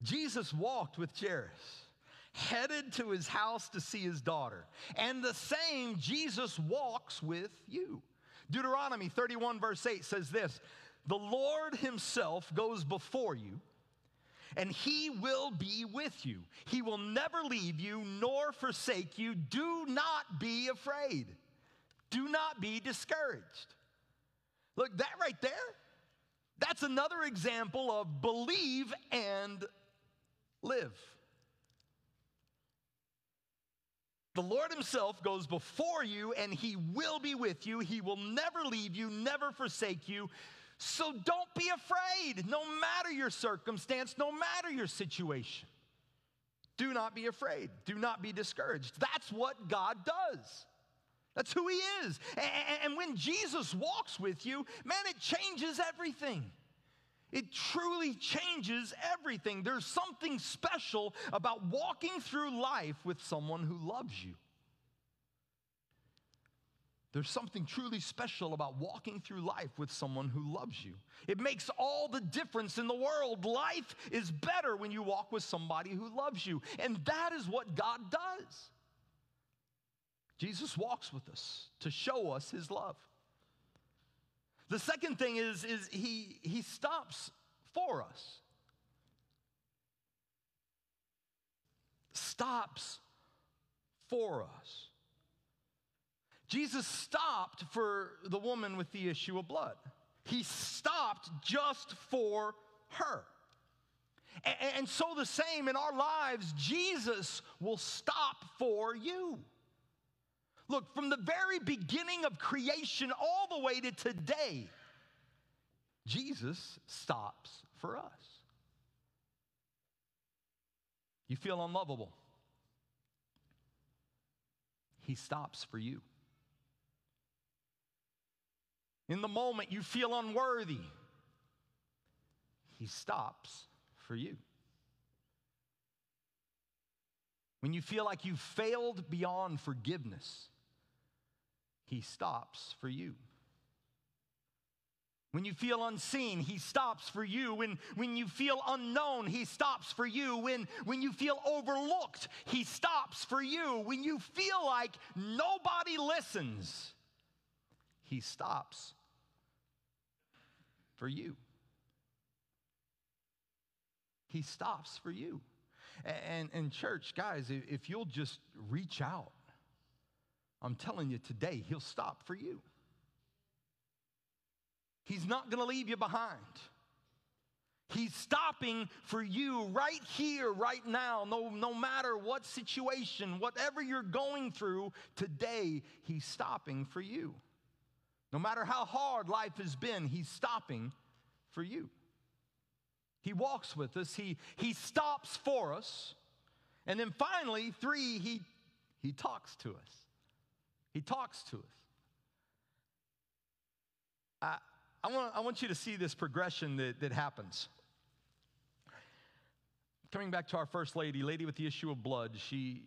Speaker 4: Jesus walked with Jairus, headed to his house to see his daughter. And the same Jesus walks with you. Deuteronomy 31, verse 8 says this The Lord Himself goes before you and he will be with you. He will never leave you nor forsake you. Do not be afraid. Do not be discouraged. Look, that right there, that's another example of believe and live. The Lord Himself goes before you and He will be with you. He will never leave you, never forsake you. So don't be afraid, no matter your circumstance, no matter your situation. Do not be afraid. Do not be discouraged. That's what God does. That's who He is. And when Jesus walks with you, man, it changes everything. It truly changes everything. There's something special about walking through life with someone who loves you. There's something truly special about walking through life with someone who loves you. It makes all the difference in the world. Life is better when you walk with somebody who loves you. And that is what God does. Jesus walks with us to show us his love. The second thing is, is he, he stops for us. Stops for us. Jesus stopped for the woman with the issue of blood. He stopped just for her. And so, the same in our lives, Jesus will stop for you. Look, from the very beginning of creation all the way to today, Jesus stops for us. You feel unlovable, He stops for you. In the moment you feel unworthy, He stops for you. When you feel like you've failed beyond forgiveness, He stops for you. When you feel unseen, he stops for you. When, when you feel unknown, he stops for you. When, when you feel overlooked, he stops for you. When you feel like nobody listens, he stops for you. He stops for you. And, and church, guys, if you'll just reach out, I'm telling you today, he'll stop for you. He's not going to leave you behind. He's stopping for you right here, right now, no, no matter what situation, whatever you're going through today, He's stopping for you. No matter how hard life has been, He's stopping for you. He walks with us, He, he stops for us. And then finally, three, He, he talks to us. He talks to us. I, I, want, I want you to see this progression that, that happens. Coming back to our first lady, lady with the issue of blood, she.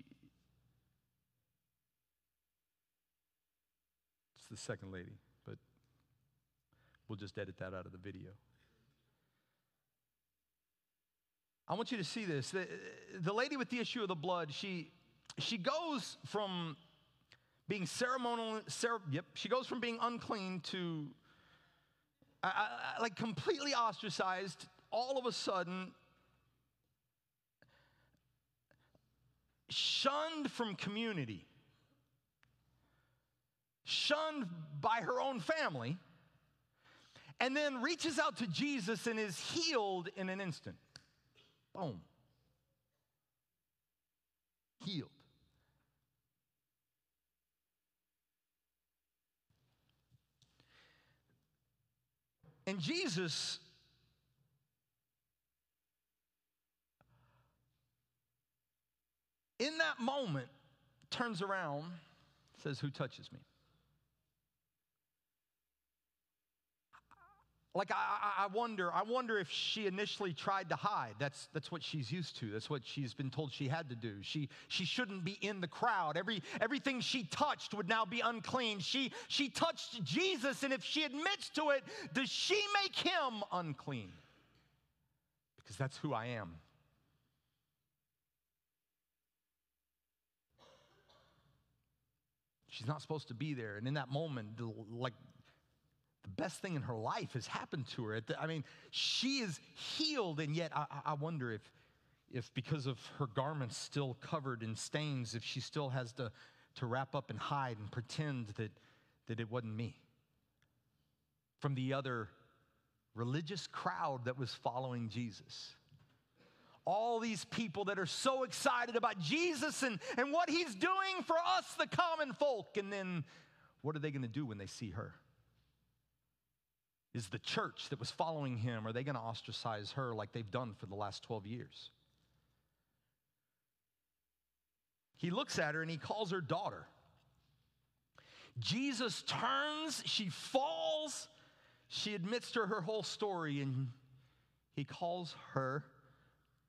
Speaker 4: It's the second lady, but we'll just edit that out of the video. I want you to see this. The, the lady with the issue of the blood, she, she goes from being ceremonial, cere- yep, she goes from being unclean to I, I- like completely ostracized all of a sudden shunned from community shunned by her own family and then reaches out to jesus and is healed in an instant. Boom. Healed And Jesus in that moment turns around, says, Who touches me? Like I, I, wonder, I wonder if she initially tried to hide. That's, that's what she's used to. That's what she's been told she had to do. She, she shouldn't be in the crowd. Every, everything she touched would now be unclean. She, she touched Jesus, and if she admits to it, does she make him unclean? Because that's who I am. She's not supposed to be there. And in that moment, like the best thing in her life has happened to her. I mean, she is healed, and yet I, I- wonder if, if because of her garments still covered in stains, if she still has to, to wrap up and hide and pretend that, that it wasn't me. From the other religious crowd that was following Jesus. All these people that are so excited about Jesus and, and what he's doing for us, the common folk. And then what are they going to do when they see her? Is the church that was following him, are they going to ostracize her like they've done for the last 12 years? He looks at her and he calls her daughter. Jesus turns, she falls, she admits to her whole story, and he calls her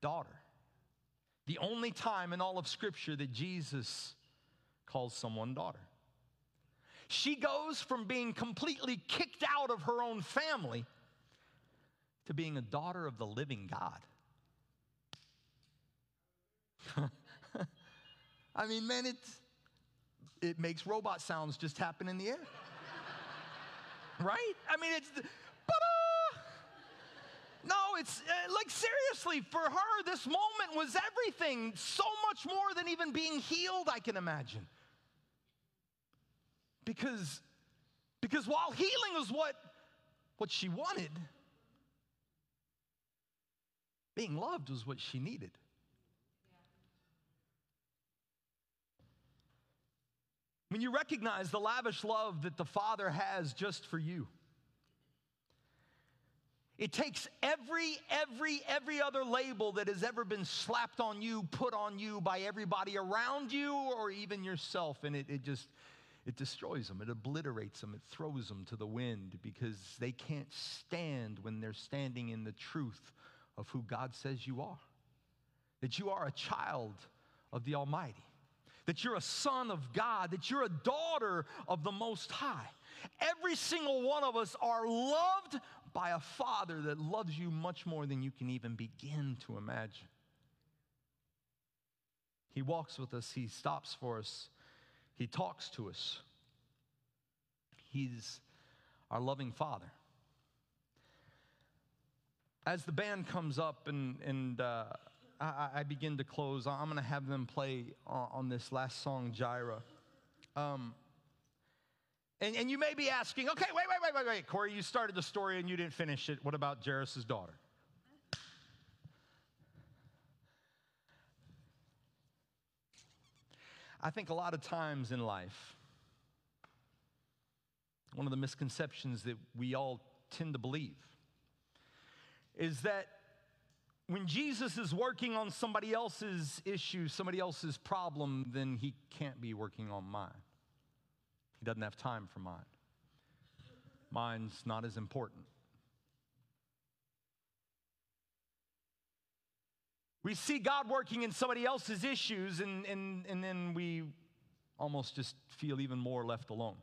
Speaker 4: daughter. The only time in all of Scripture that Jesus calls someone daughter. She goes from being completely kicked out of her own family to being a daughter of the living God. <laughs> I mean, man, it's, it makes robot sounds just happen in the air. <laughs> right? I mean, it's! No, it's uh, like seriously, for her, this moment was everything, so much more than even being healed, I can imagine. Because, because while healing was what, what she wanted, being loved was what she needed. When you recognize the lavish love that the Father has just for you, it takes every, every, every other label that has ever been slapped on you, put on you by everybody around you or even yourself, and it, it just, it destroys them, it obliterates them, it throws them to the wind because they can't stand when they're standing in the truth of who God says you are. That you are a child of the Almighty that you're a son of God, that you're a daughter of the Most High. Every single one of us are loved by a Father that loves you much more than you can even begin to imagine. He walks with us, He stops for us, He talks to us. He's our loving Father. as the band comes up and, and uh, I, I- begin to close, I'm going to have them play on, on this last song, Jireh. Um, and, and you may be asking, okay, wait, wait, wait, wait, wait. Corey, you started the story and you didn't finish it. What about Jairus' daughter? I think a lot of times in life, one of the misconceptions that we all tend to believe is that when Jesus is working on somebody else's issue, somebody else's problem, then he can't be working on mine. He doesn't have time for mine. Mine's not as important. We see God working in somebody else's issues, and, and, and then we almost just feel even more left alone.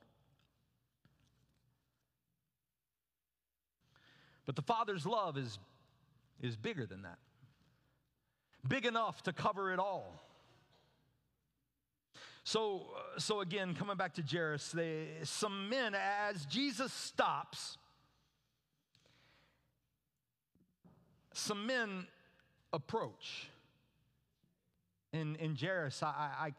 Speaker 4: But the Father's love is, is bigger than that, big enough to cover it all. So, uh, so again, coming back to Jairus, they, some men, as Jesus stops, some men approach. In, in Jairus, I, I,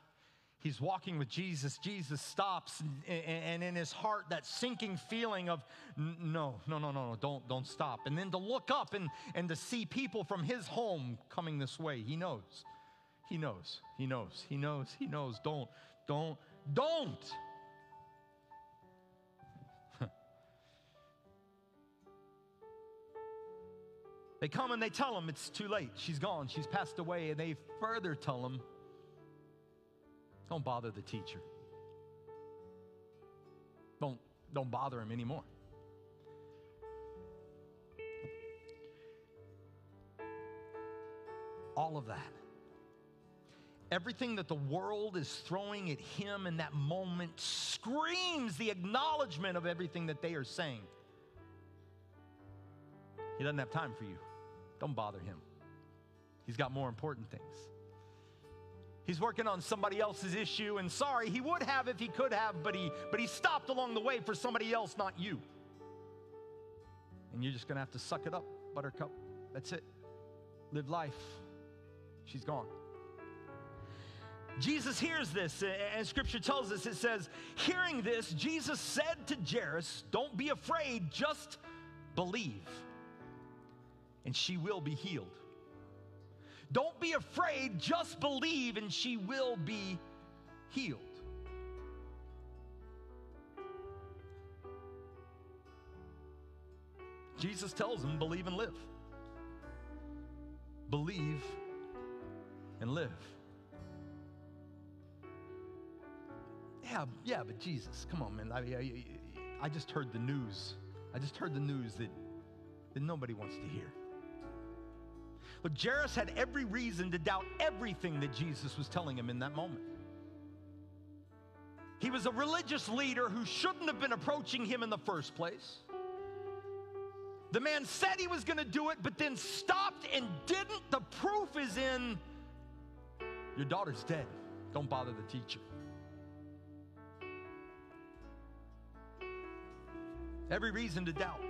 Speaker 4: he's walking with Jesus. Jesus stops, and, and in his heart, that sinking feeling of, no, no, no, no, no, don't, don't stop. And then to look up and, and to see people from his home coming this way, he knows. He knows, he knows, he knows, he knows. Don't, don't, don't. They come and they tell him it's too late. She's gone. She's passed away. And they further tell him, don't bother the teacher. Don't, don't bother him anymore. All of that. Everything that the world is throwing at him in that moment screams the acknowledgement of everything that they are saying. He doesn't have time for you. Don't bother him. He's got more important things. He's working on somebody else's issue, and sorry, he would have if he could have, but he but he stopped along the way for somebody else, not you. And you're just gonna have to suck it up, buttercup. That's it. Live life. She's gone. Jesus hears this, and scripture tells us it says, Hearing this, Jesus said to Jairus, Don't be afraid, just believe, and she will be healed. Don't be afraid, just believe, and she will be healed. Jesus tells them, Believe and live. Believe and live. Yeah, yeah, but Jesus, come on, man. I, I, I just heard the news. I just heard the news that, that nobody wants to hear. But Jairus had every reason to doubt everything that Jesus was telling him in that moment. He was a religious leader who shouldn't have been approaching him in the first place. The man said he was going to do it, but then stopped and didn't. The proof is in your daughter's dead. Don't bother the teacher. Every reason to doubt.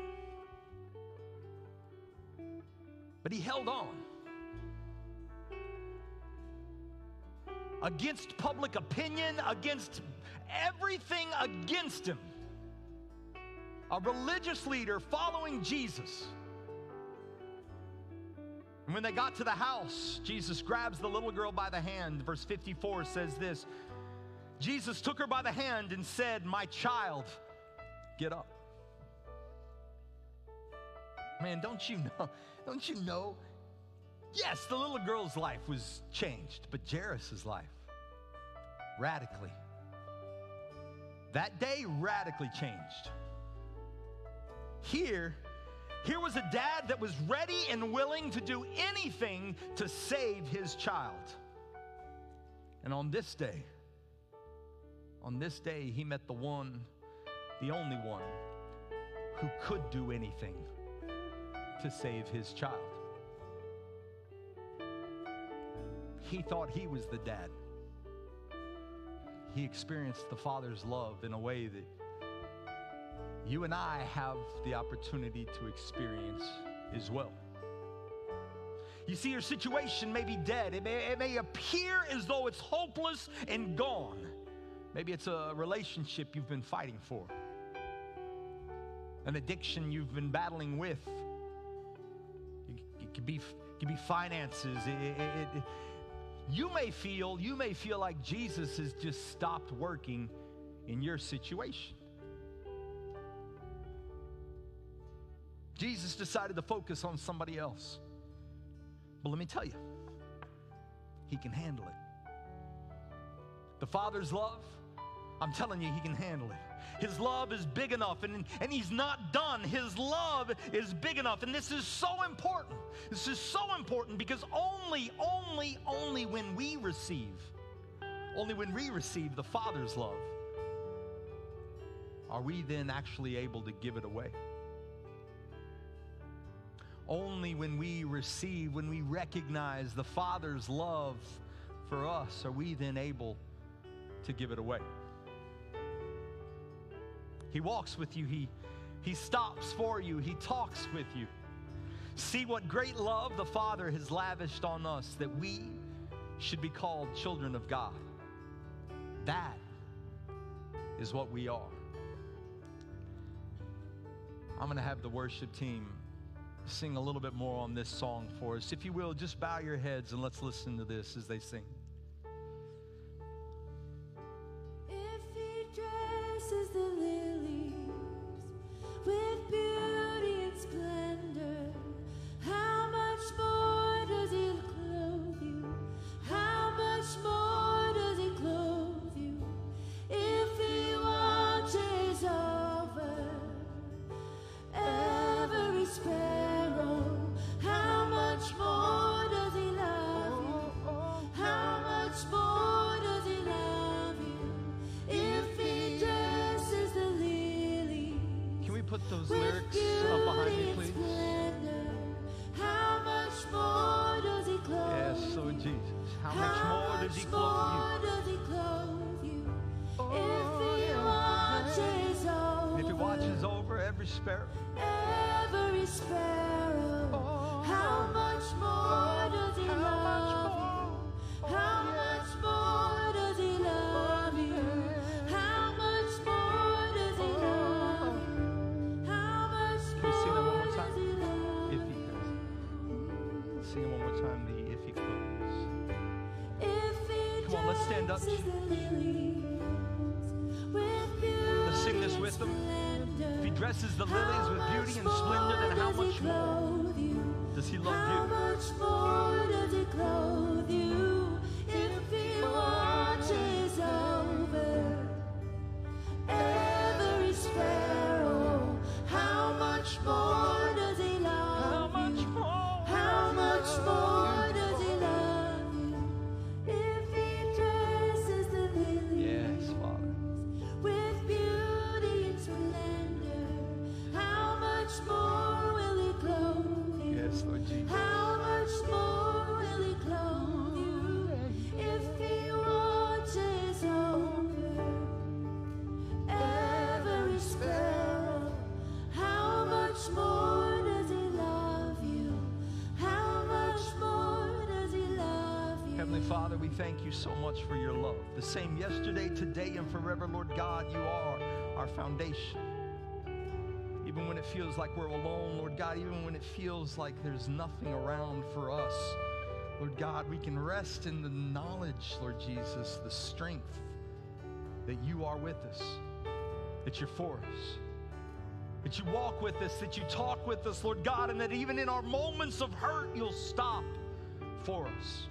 Speaker 4: But he held on. Against public opinion, against everything against him. A religious leader following Jesus. And when they got to the house, Jesus grabs the little girl by the hand. Verse 54 says this Jesus took her by the hand and said, My child, get up. Man, don't you know? <laughs> Don't you know? Yes, the little girl's life was changed, but Jairus' life radically. That day radically changed. Here, here was a dad that was ready and willing to do anything to save his child. And on this day, on this day, he met the one, the only one, who could do anything to save his child. He thought he was the dad. He experienced the Father's love in a way that you and I have the opportunity to experience as well. You see, your situation may be dead. It may, it may appear as though it's hopeless and gone. Maybe it's a relationship you've been fighting for, an addiction you've been battling with. Could be, could be finances. It- it- it- you may feel, you may feel like Jesus has just stopped working in your situation. Jesus decided to focus on somebody else. But let me tell you, he can handle it. The Father's love, I'm telling you, he can handle it. His love is big enough, and, and he's not done. His love is big enough. And this is so important. This is so important because only, only, only when we receive, only when we receive the Father's love, are we then actually able to give it away. Only when we receive, when we recognize the Father's love for us, are we then able to give it away. He walks with you, he, he stops for you, he talks with you. See what great love the Father has lavished on us that we should be called children of God. That is what we are. I'm going to have the worship team sing a little bit more on this song for us. If you will, just bow your heads and let's listen to this as they sing. Father, we thank you so much for your love. The same yesterday, today, and forever, Lord God, you are our foundation. Even when it feels like we're alone, Lord God, even when it feels like there's nothing around for us, Lord God, we can rest in the knowledge, Lord Jesus, the strength that you are with us, that you're for us, that you walk with us, that you talk with us, Lord God, and that even in our moments of hurt, you'll stop for us.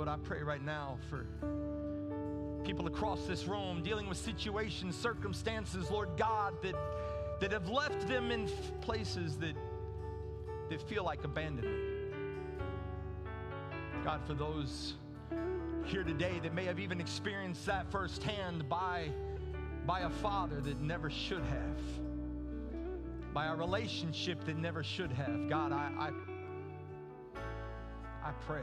Speaker 4: Lord, I pray right now for people across this room dealing with situations, circumstances, Lord God, that, that have left them in places that, that feel like abandonment. God, for those here today that may have even experienced that firsthand by, by a father that never should have, by a relationship that never should have. God, I, I, I pray.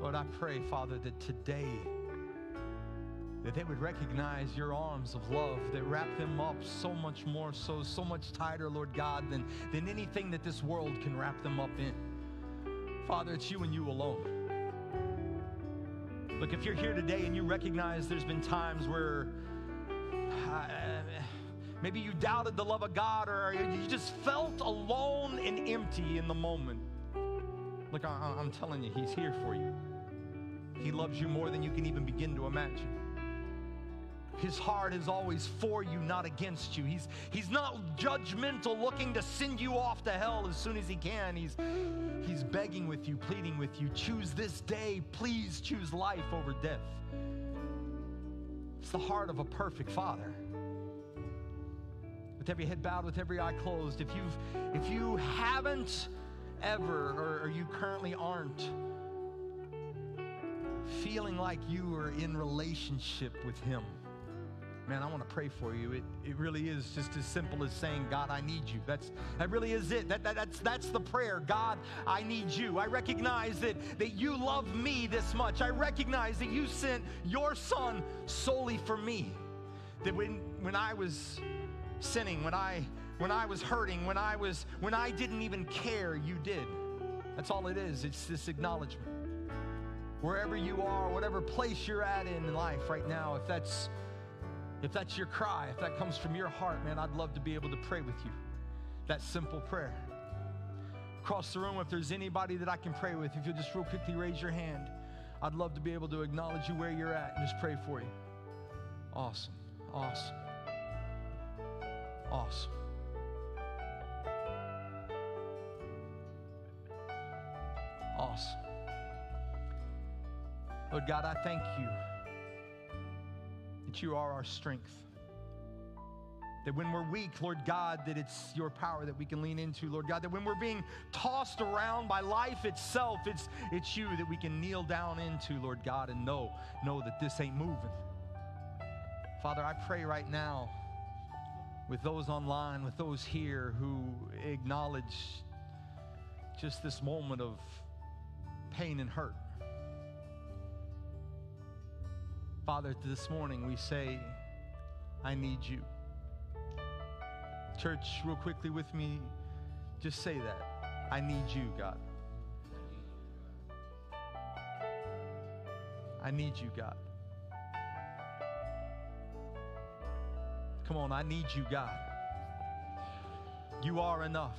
Speaker 4: Lord, I pray, Father, that today that they would recognize your arms of love that wrap them up so much more so, so much tighter, Lord God, than, than anything that this world can wrap them up in. Father, it's you and you alone. Look, if you're here today and you recognize there's been times where uh, maybe you doubted the love of God or you just felt alone and empty in the moment, look, I, I'm telling you, He's here for you. He loves you more than you can even begin to imagine. His heart is always for you, not against you. He's, he's not judgmental, looking to send you off to hell as soon as he can. He's, he's begging with you, pleading with you. Choose this day. Please choose life over death. It's the heart of a perfect father. With every head bowed, with every eye closed, if, you've, if you haven't ever, or, or you currently aren't, feeling like you are in relationship with him man, I want to pray for you. It, it really is just as simple as saying, God, I need you. That's, that really is it. That, that, that's, that's the prayer. God, I need you. I recognize that, that you love me this much. I recognize that you sent your son solely for me. That when, when I was sinning, when I, when I was hurting, when I, was, when I didn't even care, you did. That's all it is. It's this acknowledgement. Wherever you are, whatever place you're at in life right now, if that's if that's your cry, if that comes from your heart, man, I'd love to be able to pray with you. That simple prayer. Across the room, if there's anybody that I can pray with, if you'll just real quickly raise your hand, I'd love to be able to acknowledge you where you're at and just pray for you. Awesome. Awesome. Awesome. Awesome. Lord God, I thank you that you are our strength. That when we're weak, Lord God, that it's your power that we can lean into, Lord God. That when we're being tossed around by life itself, it's, it's you that we can kneel down into, Lord God, and know, know that this ain't moving. Father, I pray right now with those online, with those here who acknowledge just this moment of pain and hurt. Father, this morning we say, I need you. Church, real quickly with me, just say that. I need you, God. I need you, God. Come on, I need you, God. You are enough.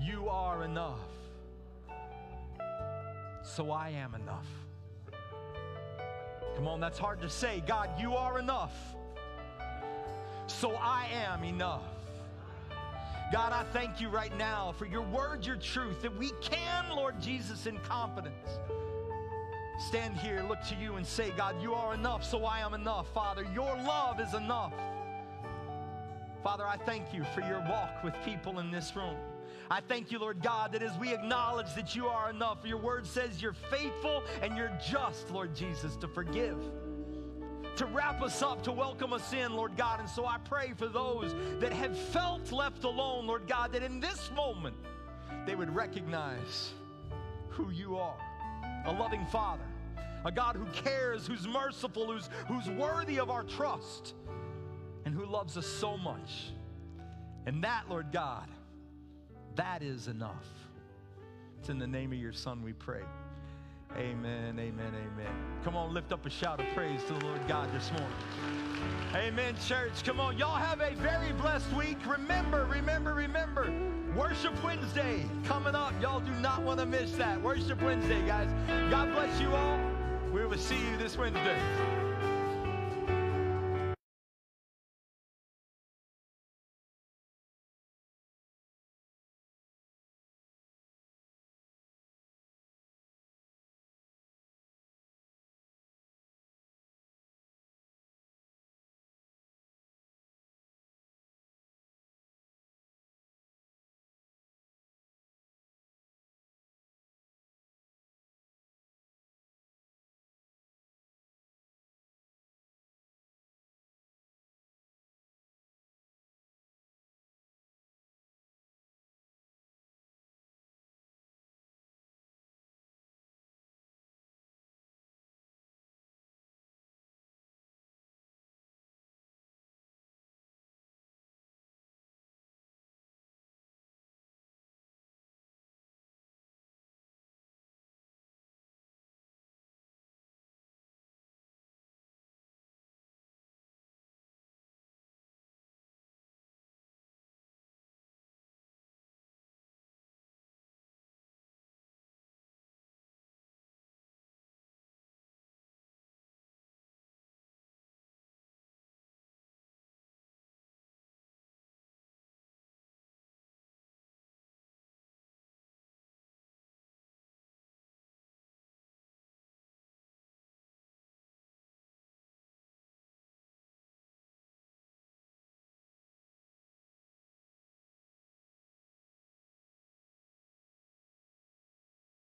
Speaker 4: You are enough. So I am enough. Come on, that's hard to say. God, you are enough. So I am enough. God, I thank you right now for your word, your truth, that we can, Lord Jesus, in confidence stand here, look to you, and say, God, you are enough, so I am enough. Father, your love is enough. Father, I thank you for your walk with people in this room. I thank you, Lord God, that as we acknowledge that you are enough, your word says you're faithful and you're just, Lord Jesus, to forgive, to wrap us up, to welcome us in, Lord God. And so I pray for those that have felt left alone, Lord God, that in this moment they would recognize who you are a loving Father, a God who cares, who's merciful, who's, who's worthy of our trust, and who loves us so much. And that, Lord God, that is enough. It's in the name of your Son we pray. Amen, amen, amen. Come on, lift up a shout of praise to the Lord God this morning. Amen, church. Come on, y'all have a very blessed week. Remember, remember, remember, Worship Wednesday coming up. Y'all do not want to miss that. Worship Wednesday, guys. God bless you all. We will see you this Wednesday.